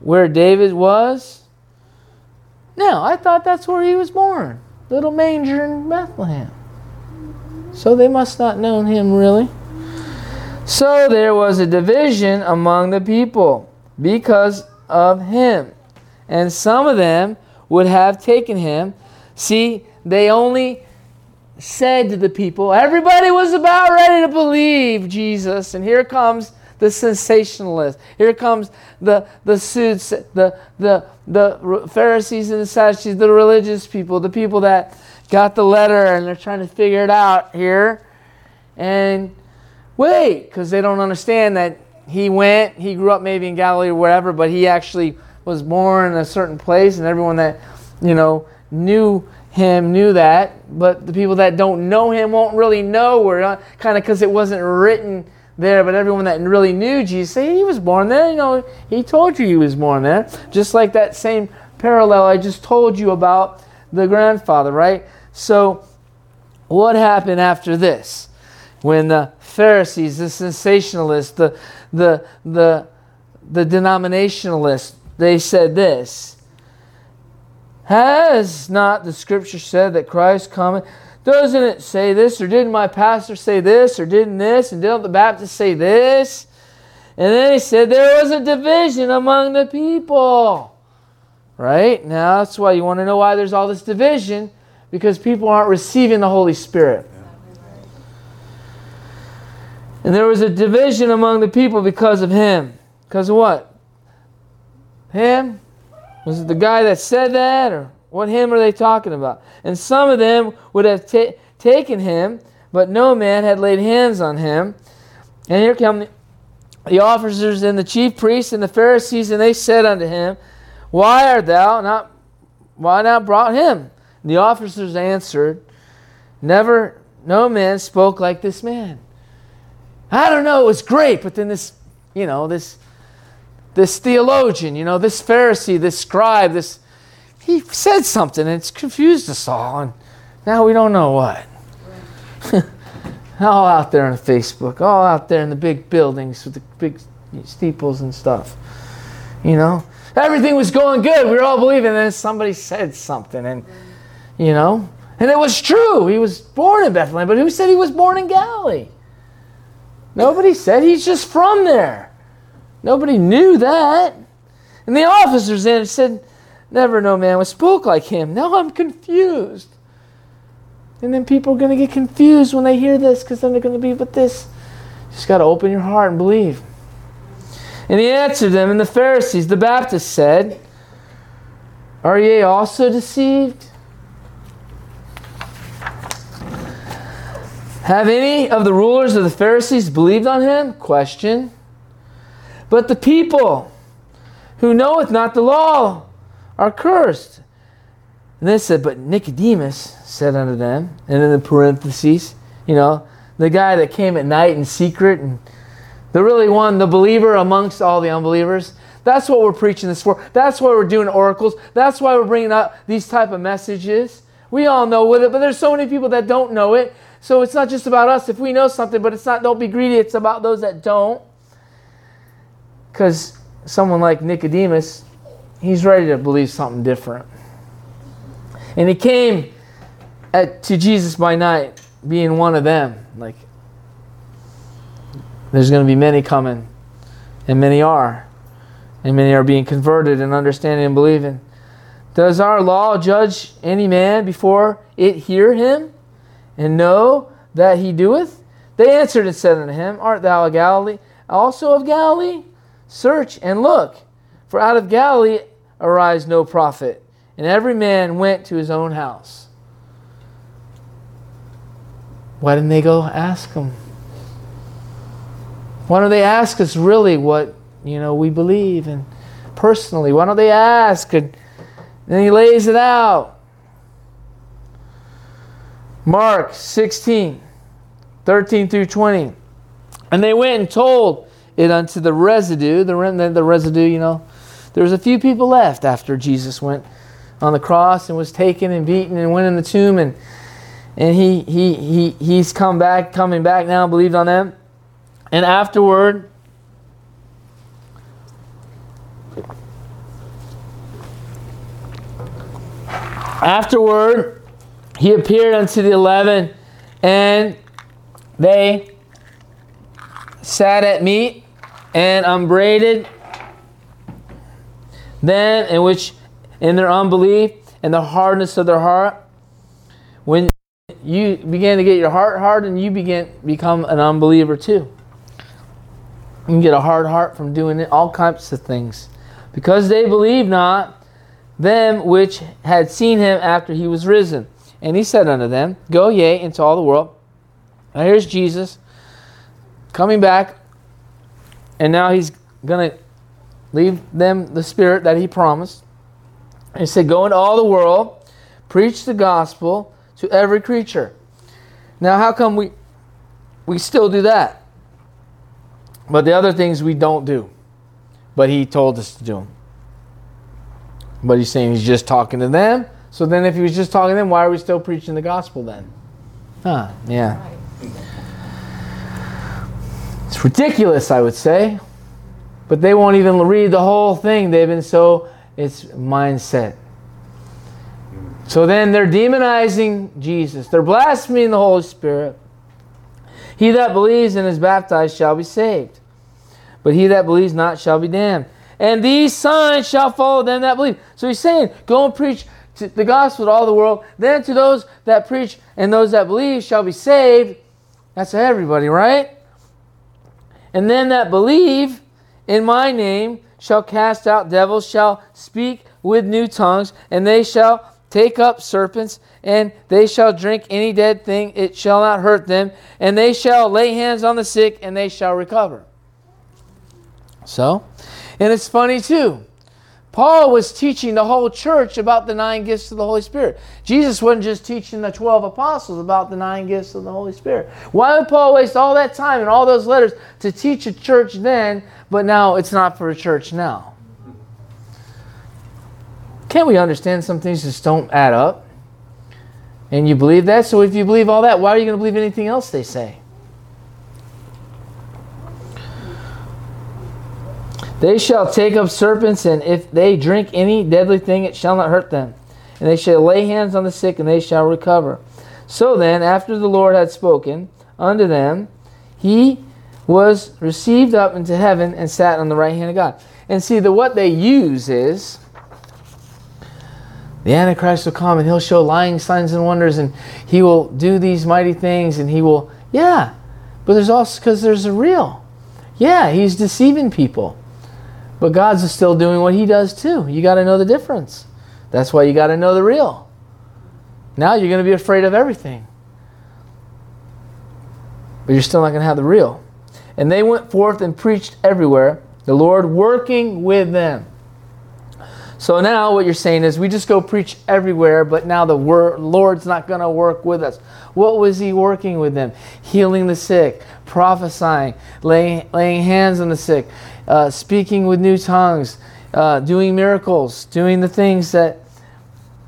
Speaker 1: where David was? Now, I thought that's where he was born. Little manger in Bethlehem. So they must not known him really. So there was a division among the people because of him. And some of them would have taken him. See, they only said to the people, everybody was about ready to believe Jesus. And here comes the sensationalist. Here comes the the suits, the the the Pharisees and the Sadducees, the religious people, the people that got the letter and they're trying to figure it out here. And wait, because they don't understand that he went, he grew up maybe in Galilee or whatever, but he actually was born in a certain place, and everyone that, you know, knew him knew that. But the people that don't know him won't really know, or kind of because it wasn't written there. But everyone that really knew Jesus, say he was born there. You know, he told you he was born there. Just like that same parallel I just told you about the grandfather, right? So, what happened after this? When the Pharisees, the sensationalists, the, the, the, the denominationalists, they said this Has not the scripture said that Christ cometh? Doesn't it say this? Or didn't my pastor say this? Or didn't this? And didn't the Baptist say this? And then he said there was a division among the people. Right? Now, that's why you want to know why there's all this division because people aren't receiving the Holy Spirit. And there was a division among the people because of him. Because of what? Him? Was it the guy that said that? Or what him are they talking about? And some of them would have ta- taken him, but no man had laid hands on him. And here come the, the officers and the chief priests and the Pharisees, and they said unto him, Why art thou not why not brought him? The officers answered, Never, no man spoke like this man. I don't know, it was great, but then this, you know, this this theologian, you know, this Pharisee, this scribe, this he said something and it's confused us all, and now we don't know what. all out there on Facebook, all out there in the big buildings with the big steeples and stuff. You know, everything was going good. We were all believing, and then somebody said something, and you know? And it was true. He was born in Bethlehem, but who said he was born in Galilee? Nobody said he's just from there. Nobody knew that. And the officers then said, Never no man was spoke like him. Now I'm confused. And then people are going to get confused when they hear this because then they're going to be, with this. Just got to open your heart and believe. And he answered them, and the Pharisees, the Baptists said, Are ye also deceived? Have any of the rulers of the Pharisees believed on him? Question. But the people who knoweth not the law are cursed. And they said, But Nicodemus said unto them, and in the parentheses, you know, the guy that came at night in secret and the really one, the believer amongst all the unbelievers. That's what we're preaching this for. That's why we're doing oracles. That's why we're bringing up these type of messages. We all know with it, but there's so many people that don't know it. So it's not just about us. If we know something, but it's not, don't be greedy. It's about those that don't. Because someone like Nicodemus, he's ready to believe something different. And he came at, to Jesus by night, being one of them. Like, there's going to be many coming, and many are. And many are being converted and understanding and believing. Does our law judge any man before it hear him and know that he doeth? They answered and said unto him, Art thou a Galilee, also of Galilee? Search and look, for out of Galilee arise no prophet. And every man went to his own house. Why didn't they go ask him? Why don't they ask us really what you know we believe and personally? Why don't they ask? And then he lays it out. Mark 16, 13 through 20. And they went and told it unto the residue, the, the residue, you know. There was a few people left after Jesus went on the cross and was taken and beaten and went in the tomb and and he he he he's come back, coming back now, believed on them. And afterward, afterward, he appeared unto the eleven, and they sat at meat and upbraided them in which in their unbelief and the hardness of their heart when you begin to get your heart hardened you begin become an unbeliever too you can get a hard heart from doing it, all kinds of things. Because they believed not them which had seen him after he was risen. And he said unto them, Go ye into all the world. Now here's Jesus coming back, and now he's going to leave them the spirit that he promised. And he said, Go into all the world, preach the gospel to every creature. Now, how come we we still do that? But the other things we don't do. But he told us to do them. But he's saying he's just talking to them. So then, if he was just talking to them, why are we still preaching the gospel then? Huh, yeah. It's ridiculous, I would say. But they won't even read the whole thing. They've been so, it's mindset. So then they're demonizing Jesus. They're blaspheming the Holy Spirit. He that believes and is baptized shall be saved, but he that believes not shall be damned. And these signs shall follow them that believe. So he's saying, go and preach the gospel to all the world. Then to those that preach and those that believe shall be saved. That's everybody, right? And then that believe in my name shall cast out devils, shall speak with new tongues, and they shall take up serpents, and they shall drink any dead thing, it shall not hurt them, and they shall lay hands on the sick, and they shall recover. So, and it's funny too. Paul was teaching the whole church about the nine gifts of the Holy Spirit. Jesus wasn't just teaching the 12 apostles about the nine gifts of the Holy Spirit. Why would Paul waste all that time and all those letters to teach a church then, but now it's not for a church now? Can't we understand some things just don't add up? And you believe that? So if you believe all that, why are you going to believe anything else they say? They shall take up serpents, and if they drink any deadly thing, it shall not hurt them. And they shall lay hands on the sick, and they shall recover. So then, after the Lord had spoken unto them, he was received up into heaven and sat on the right hand of God. And see, the what they use is the Antichrist will come and he'll show lying signs and wonders and he will do these mighty things and he will, yeah. But there's also, because there's a real. Yeah, he's deceiving people. But God's still doing what He does too. You got to know the difference. That's why you got to know the real. Now you're going to be afraid of everything. But you're still not going to have the real. And they went forth and preached everywhere, the Lord working with them. So now what you're saying is we just go preach everywhere, but now the Lord's not going to work with us. What was he working with them? Healing the sick, prophesying, laying, laying hands on the sick, uh, speaking with new tongues, uh, doing miracles, doing the things that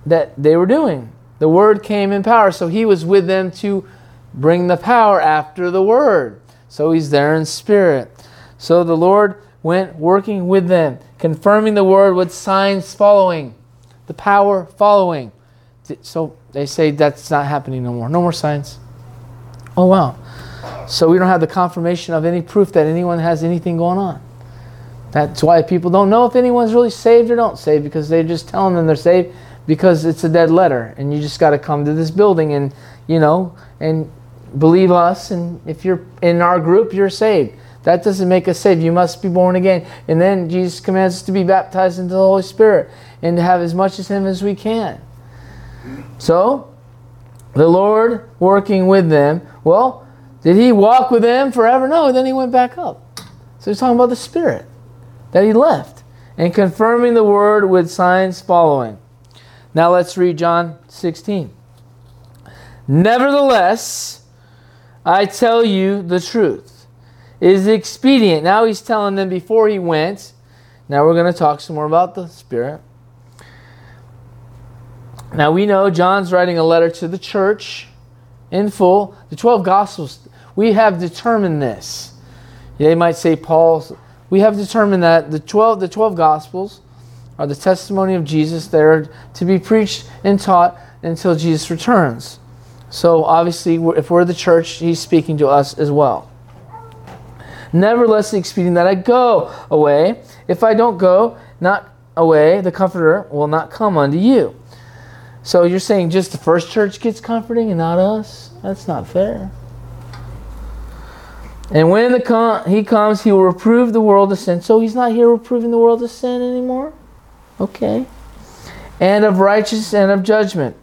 Speaker 1: that they were doing. The word came in power, so he was with them to bring the power after the word. So he's there in spirit. So the Lord went working with them, confirming the word with signs following, the power following. So they say that's not happening no more. No more signs. Oh, wow. So we don't have the confirmation of any proof that anyone has anything going on. That's why people don't know if anyone's really saved or don't saved because they're just telling them they're saved because it's a dead letter and you just got to come to this building and you know and believe us and if you're in our group you're saved. That doesn't make us saved. You must be born again. And then jesus commands us to be baptized into the holy spirit and to have as much of him as we can. So the lord working with them well did he walk with them forever? No then he went back up. So he's talking about the spirit that he left and confirming the word with signs following now let's read john 16 nevertheless I tell you the truth. It is expedient. Now he's telling them before he went. Now we're going to talk some more about the Spirit. Now we know John's writing a letter to the church in full. The 12 Gospels, we have determined this. They might say Paul's. We have determined that the 12, the 12 Gospels are the testimony of Jesus. They're to be preached and taught until Jesus returns. So obviously, if we're the church, he's speaking to us as well. Nevertheless, expedient that I go away. If I don't go, not away, the Comforter will not come unto you. So you're saying just the first church gets comforting and not us? That's not fair. And when the com- he comes, he will reprove the world of sin. So he's not here reproving the world of sin anymore? Okay. And of righteousness and of judgment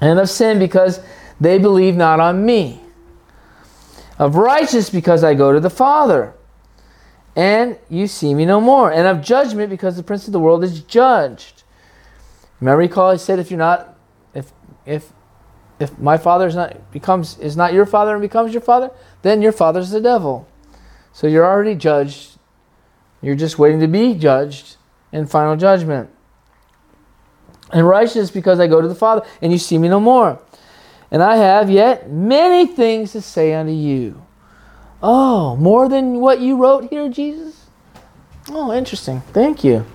Speaker 1: and of sin because they believe not on me, of righteous because I go to the Father, and you see me no more, and of judgment because the prince of the world is judged. Remember, recall I said, if you're not, if if if my father is not becomes is not your father and becomes your father, then your father's the devil. So you're already judged. You're just waiting to be judged in final judgment and righteous because I go to the Father, and you see me no more. And I have yet many things to say unto you. Oh, more than what you wrote here, Jesus? Oh, interesting. Thank you.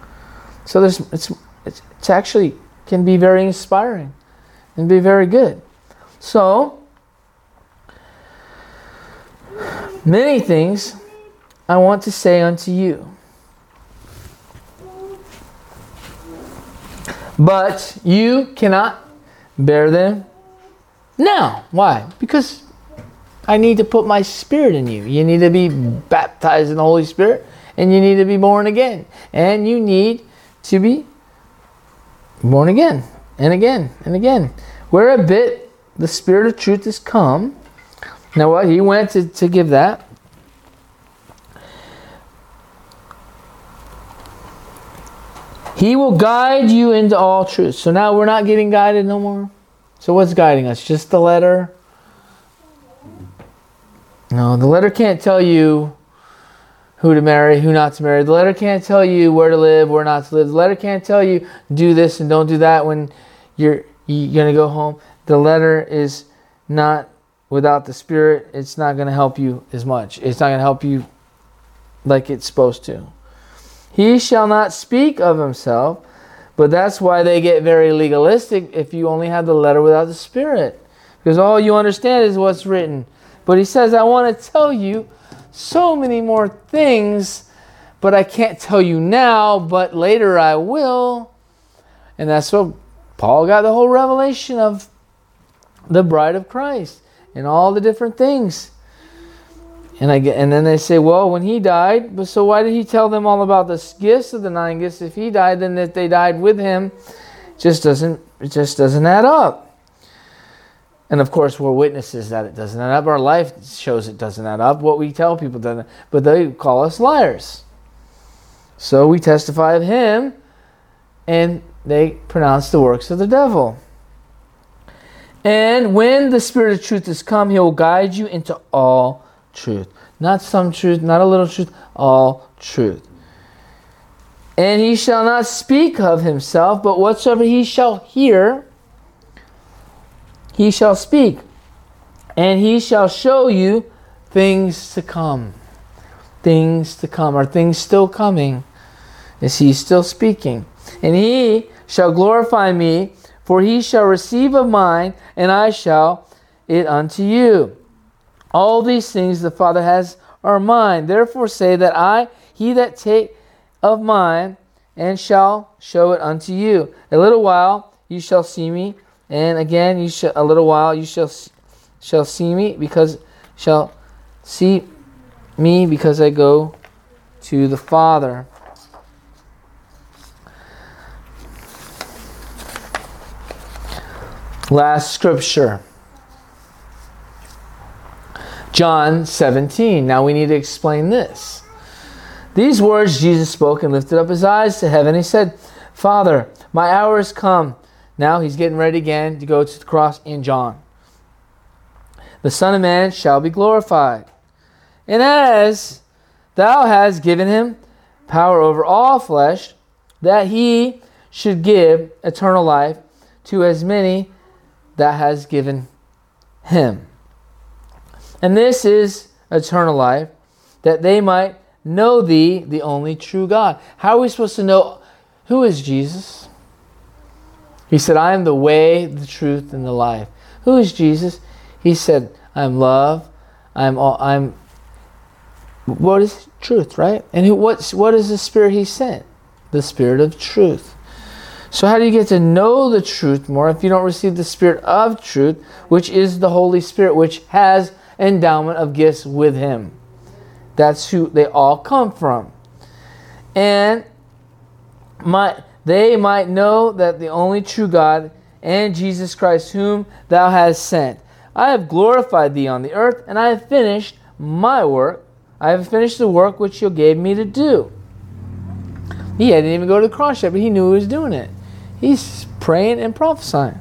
Speaker 1: So there's it's it's, it's actually can be very inspiring and be very good. So many things I want to say unto you. but you cannot bear them now. Why? Because I need to put my spirit in you. You need to be baptized in the Holy Spirit and you need to be born again. And you need to be born again and again and again. Where a bit the Spirit of truth has come. Now, what? He went to, to give that. He will guide you into all truth. So now we're not getting guided no more. So what's guiding us? Just the letter? No, the letter can't tell you who to marry, who not to marry. The letter can't tell you where to live, where not to live. The letter can't tell you do this and don't do that when you're you're going to go home. The letter is not without the spirit, it's not going to help you as much. It's not going to help you like it's supposed to. He shall not speak of himself, but that's why they get very legalistic if you only have the letter without the spirit. Because all you understand is what's written. But he says, I want to tell you so many more things, but I can't tell you now, but later I will. And that's what Paul got the whole revelation of the bride of Christ and all the different things. And I get, and then they say, well, when he died, but so why did he tell them all about the gifts of the nine gifts? If he died, then that they died with him, just doesn't it just doesn't add up. And of course, we're witnesses that it doesn't add up. Our life shows it doesn't add up. What we tell people doesn't, but they call us liars. So we testify of him, and they pronounce the works of the devil. And when the Spirit of truth is come, he will guide you into all truth. Not some truth, not a little truth, all truth. And he shall not speak of himself, but whatsoever he shall hear, he shall speak. And he shall show you things to come. Things to come. Are things still coming? Is he still speaking? And he shall glorify me, for he shall receive of mine, and I shall it unto you. All these things the Father has are mine. Therefore say that I, he that take of mine, and shall show it unto you. A little while you shall see me, and again you shall a little while you shall shall see me, because shall see me because I go to the Father. Last scripture. John 17. Now we need to explain this. These words Jesus spoke and lifted up his eyes to heaven. He said, Father, my hour is come. Now he's getting ready again to go to the cross in John. The Son of Man shall be glorified. And as thou hast given him power over all flesh, that he should give eternal life to as many that has given him. And this is eternal life, that they might know thee, the only true God. How are we supposed to know who is Jesus? He said, I am the way, the truth, and the life. Who is Jesus? He said, I'm love. I'm all, I'm what is truth, right? And who, what's what is the spirit he sent? The spirit of truth. So how do you get to know the truth more if you don't receive the spirit of truth, which is the Holy Spirit, which has endowment of gifts with him. That's who they all come from. And my, they might know that the only true God and Jesus Christ, whom thou hast sent. I have glorified thee on the earth, and I have finished my work. I have finished the work which you gave me to do. He hadn't even go to the cross yet, but he knew he was doing it. He's praying and prophesying.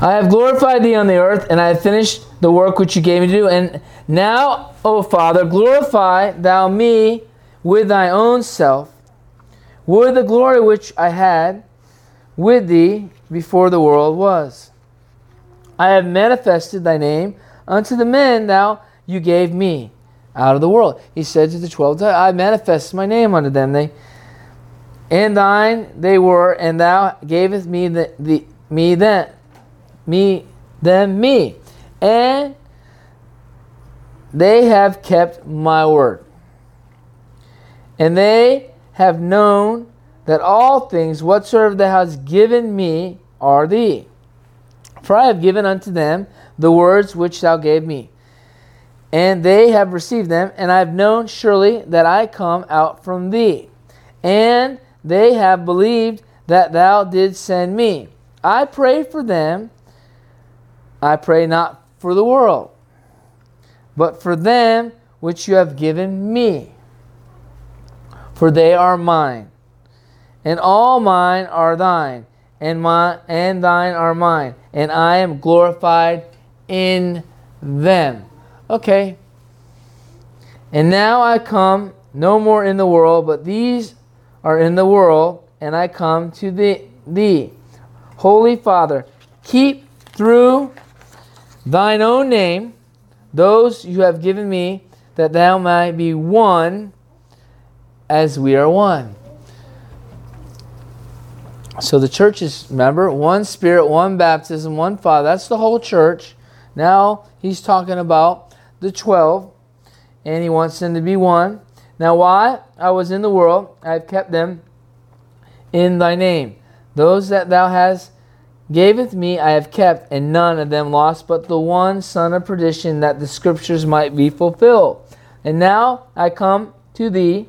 Speaker 1: I have glorified thee on the earth, and I have finished the work which you gave me to do. And now, O Father, glorify thou me with thy own self, with the glory which I had with thee before the world was. I have manifested thy name unto the men thou you gave me out of the world. He said to the twelve, I manifested my name unto them. They and thine they were, and thou gavest me the, the me then me than me. And they have kept my word. And they have known that all things whatsoever thou hast given me are thee. For I have given unto them the words which thou gave me. And they have received them, and I have known surely that I come out from thee. And they have believed that thou didst send me. I pray for them I pray not for the world, but for them which you have given me. For they are mine, and all mine are thine, and my and thine are mine, and I am glorified in them. Okay. And now I come no more in the world, but these are in the world, and I come to thee. thee. Holy Father, keep through thine own name, those you have given me, that thou might be one as we are one. So the church is, remember, one spirit, one baptism, one Father. That's the whole church. Now he's talking about the 12, and he wants them to be one. Now, why I was in the world, I have kept them in thy name. Those that thou hast gaveth me I have kept, and none of them lost, but the one son of perdition, that the scriptures might be fulfilled. And now I come to thee,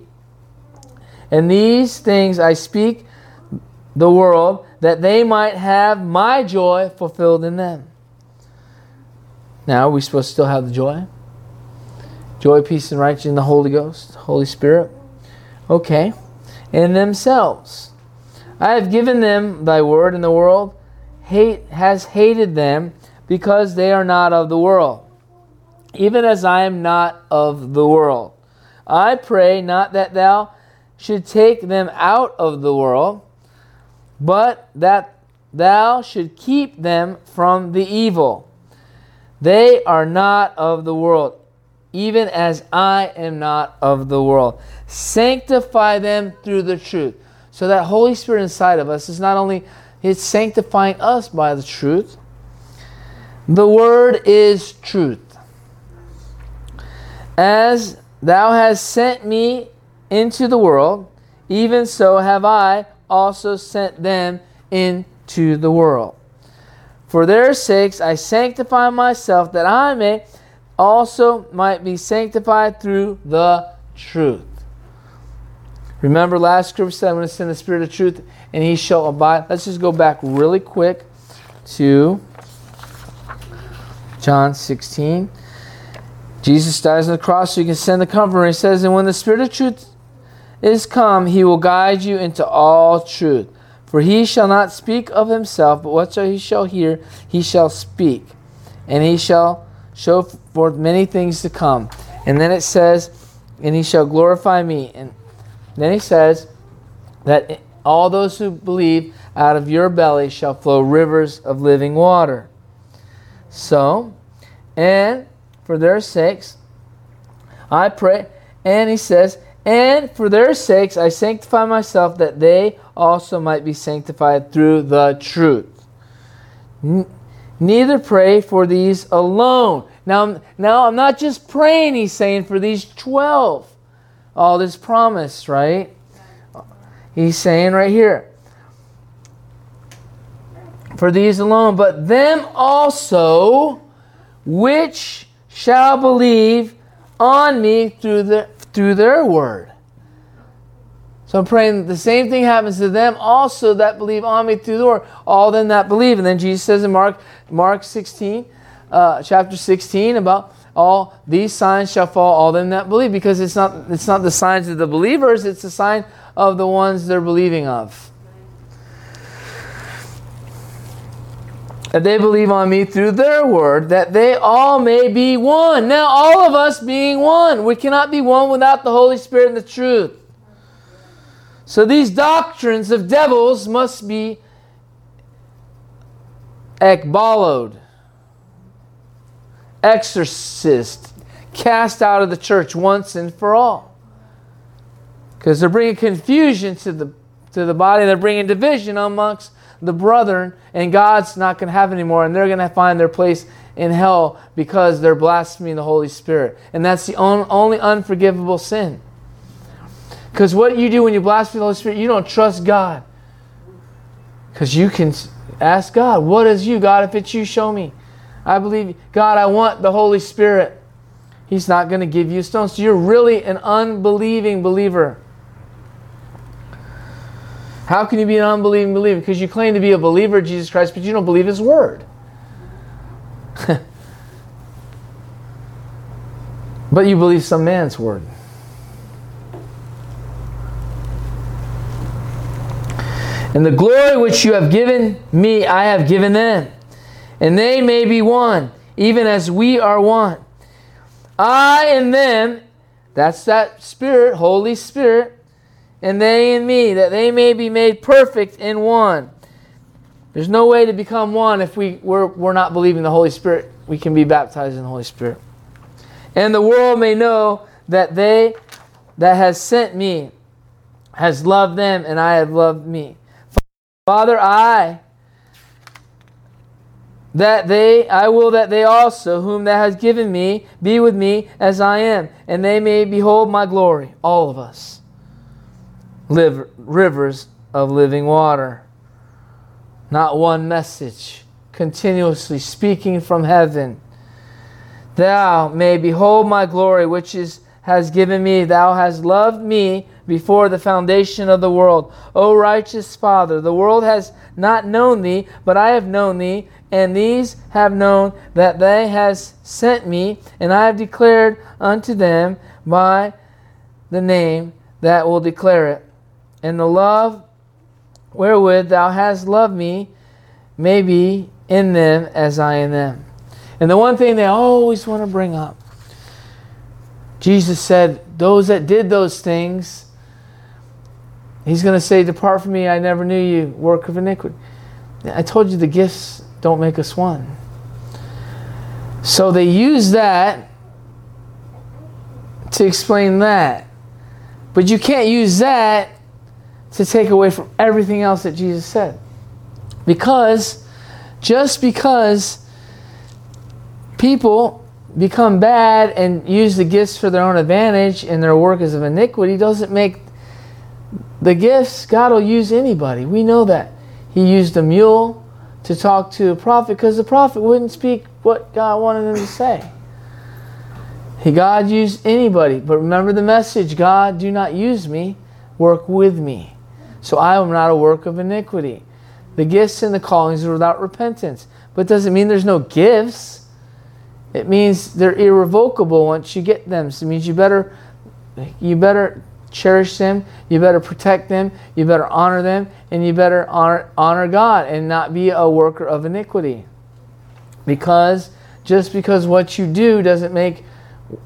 Speaker 1: and these things I speak the world, that they might have my joy fulfilled in them. Now, are we supposed to still have the joy? Joy, peace, and righteousness in the Holy Ghost, Holy Spirit. Okay. In themselves. I have given them thy word in the world, hate has hated them because they are not of the world, even as I am not of the world. I pray not that thou should take them out of the world, but that thou should keep them from the evil. They are not of the world, even as I am not of the world. Sanctify them through the truth. So that Holy Spirit inside of us is not only it's sanctifying us by the truth. The word is truth. As thou hast sent me into the world, even so have I also sent them into the world. For their sakes I sanctify myself, that I may also might be sanctified through the truth. Remember, last scripture said, I'm going to send the Spirit of truth and he shall abide. Let's just go back really quick to John 16. Jesus dies on the cross so you can send the comforter. He says, And when the Spirit of truth is come, he will guide you into all truth. For he shall not speak of himself, but whatsoever he shall hear, he shall speak. And he shall show forth many things to come. And then it says, And he shall glorify me. And then he says that all those who believe out of your belly shall flow rivers of living water. So, and for their sakes, I pray. And he says, and for their sakes I sanctify myself, that they also might be sanctified through the truth. neither pray for these alone. Now, now I'm not just praying, he's saying, for these 12 all this promise, right? He's saying right here, for these alone, but them also which shall believe on me through the through their word. So I'm praying the same thing happens to them also that believe on me through the word. All them that believe. And then Jesus says in Mark Mark 16, uh, chapter 16 about all these signs shall fall all them that believe because it's not it's not the signs of the believers it's the sign of the ones they're believing of. That they believe on me through their word that they all may be one. Now all of us being one we cannot be one without the holy spirit and the truth. So these doctrines of devils must be ekbaloed exorcist, cast out of the church once and for all. Because they're bringing confusion to the, to the body, they're bringing division amongst the brethren, and God's not going to have anymore, and they're going to find their place in hell because they're blaspheming the Holy Spirit. And that's the on, only unforgivable sin. Because what you do when you blaspheme the Holy Spirit, you don't trust God. Because you can ask God, What is you, God? If it's you, show me. I believe, God, I want the Holy Spirit. He's not going to give you stones. So you're really an unbelieving believer. How can you be an unbelieving believer? Because you claim to be a believer of Jesus Christ, but you don't believe His Word. but you believe some man's Word. And the glory which you have given me, I have given them and they may be one, even as we are one. I and them, that's that Spirit, Holy Spirit, and they and me, that they may be made perfect in one. There's no way to become one if we, we're, we're not believing the Holy Spirit. We can be baptized in the Holy Spirit. And the world may know that they that has sent me has loved them, and I have loved me. Father, I that they I will that they also, whom thou hast given me, be with me as I am, and they may behold my glory, all of us. Live rivers of living water. Not one message, continuously speaking from heaven. Thou may behold my glory, which is has given me. Thou hast loved me before the foundation of the world. O righteous Father, the world has not known thee, but I have known thee, and these have known that they has sent me, and I have declared unto them by the name that will declare it. And the love wherewith thou hast loved me may be in them as I in them. And the one thing they always want to bring up Jesus said, Those that did those things, He's going to say, Depart from me, I never knew you, work of iniquity. I told you the gifts don't make us one. So they use that to explain that. But you can't use that to take away from everything else that Jesus said. Because just because people become bad and use the gifts for their own advantage and their work is of iniquity doesn't make the gifts God will use anybody. We know that. He used a mule to talk to a prophet because the prophet wouldn't speak what God wanted him to say. He, God used anybody, but remember the message God, do not use me, work with me. So I am not a work of iniquity. The gifts and the callings are without repentance. But doesn't mean there's no gifts. It means they're irrevocable once you get them. So it means you better you better cherish them, you better protect them, you better honor them, and you better honor, honor God and not be a worker of iniquity. Because just because what you do doesn't make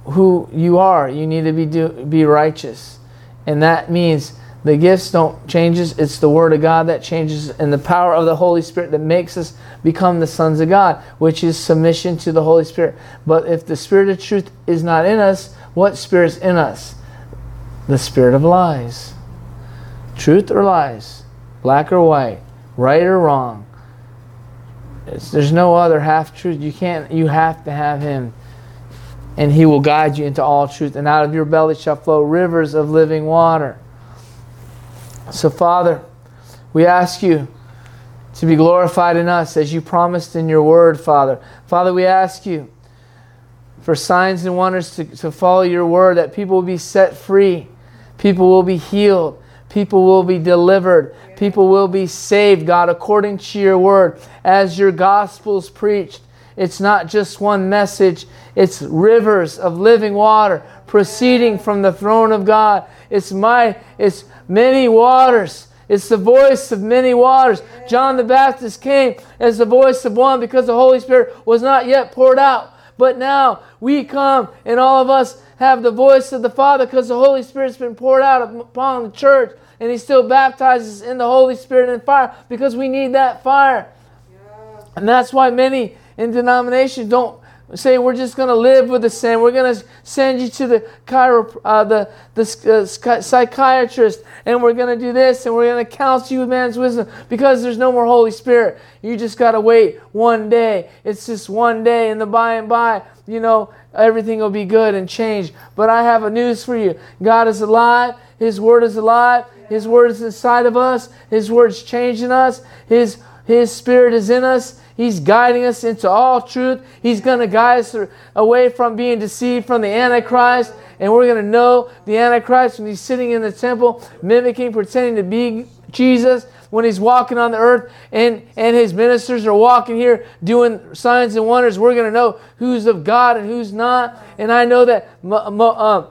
Speaker 1: who you are, you need to be do, be righteous. And that means the gifts don't changes. It's the word of God that changes and the power of the Holy Spirit that makes us become the sons of God, which is submission to the Holy Spirit. But if the spirit of truth is not in us, what spirit's in us? The spirit of lies. Truth or lies? Black or white? Right or wrong? It's, there's no other half truth. You can't you have to have him and he will guide you into all truth and out of your belly shall flow rivers of living water. So, Father, we ask you to be glorified in us as you promised in your word, Father. Father, we ask you for signs and wonders to, to follow your word, that people will be set free, people will be healed, people will be delivered, people will be saved, God, according to your word, as your gospel's preached. It's not just one message, it's rivers of living water proceeding from the throne of God. It's my it's many waters. It's the voice of many waters. John the Baptist came as the voice of one because the Holy Spirit was not yet poured out. But now we come and all of us have the voice of the Father because the Holy Spirit's been poured out upon the church and He still baptizes in the Holy Spirit and fire because we need that fire. And that's why many in denominations don't say we're just going to live with the sin. We're going to send you to the uh, the, the uh, psychiatrist, and we're going to do this, and we're going to counsel you with man's wisdom because there's no more Holy Spirit. You just got to wait one day. It's just one day, and the by and by, you know, everything will be good and change. But I have a news for you God is alive, His Word is alive, His Word is inside of us, His Word's changing us, His, His Spirit is in us. He's guiding us into all truth. He's going to guide us away from being deceived from the Antichrist. And we're going to know the Antichrist when he's sitting in the temple, mimicking, pretending to be Jesus, when he's walking on the earth and, and his ministers are walking here doing signs and wonders. We're going to know who's of God and who's not. And I know that Mo, Mo, uh,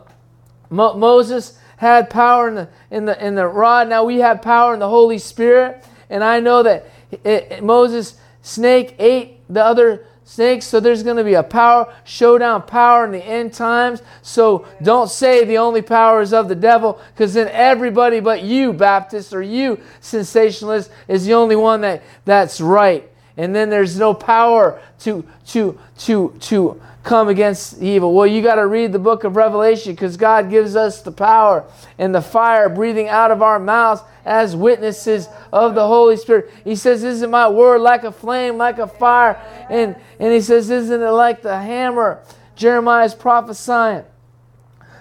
Speaker 1: Mo, Moses had power in the, in, the, in the rod. Now we have power in the Holy Spirit. And I know that it, it, Moses snake ate the other snakes. So there's going to be a power, showdown power in the end times. So don't say the only power is of the devil, because then everybody but you, Baptist, or you, cessationist, is the only one that, that's right. And then there's no power to to to to come against evil. Well, you got to read the book of Revelation because God gives us the power and the fire breathing out of our mouths as witnesses of the Holy Spirit. He says, Isn't my word like a flame, like a fire? And, and he says, Isn't it like the hammer? Jeremiah is prophesying.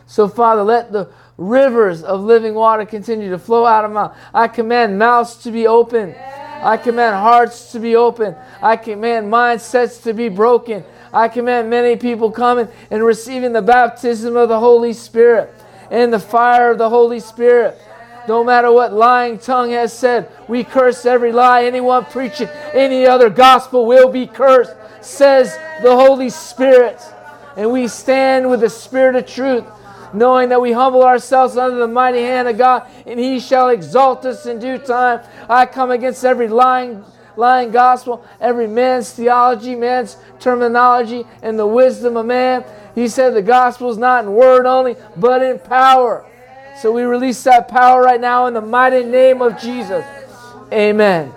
Speaker 1: So, Father, let the rivers of living water continue to flow out of my mouth. I command mouths to be open. I command hearts to be open. I command mindsets to be broken. I command many people coming and receiving the baptism of the Holy Spirit and the fire of the Holy Spirit. No matter what lying tongue has said, we curse every lie. Anyone preaching any other gospel will be cursed, says the Holy Spirit. And we stand with the Spirit of truth, knowing that we humble ourselves under the mighty hand of God, and He shall exalt us in due time. I come against every lying lying gospel, every man's theology, man's terminology, and the wisdom of man. He said the gospel is not in word only, but in power. So we release that power right now in the mighty name of Jesus. Amen.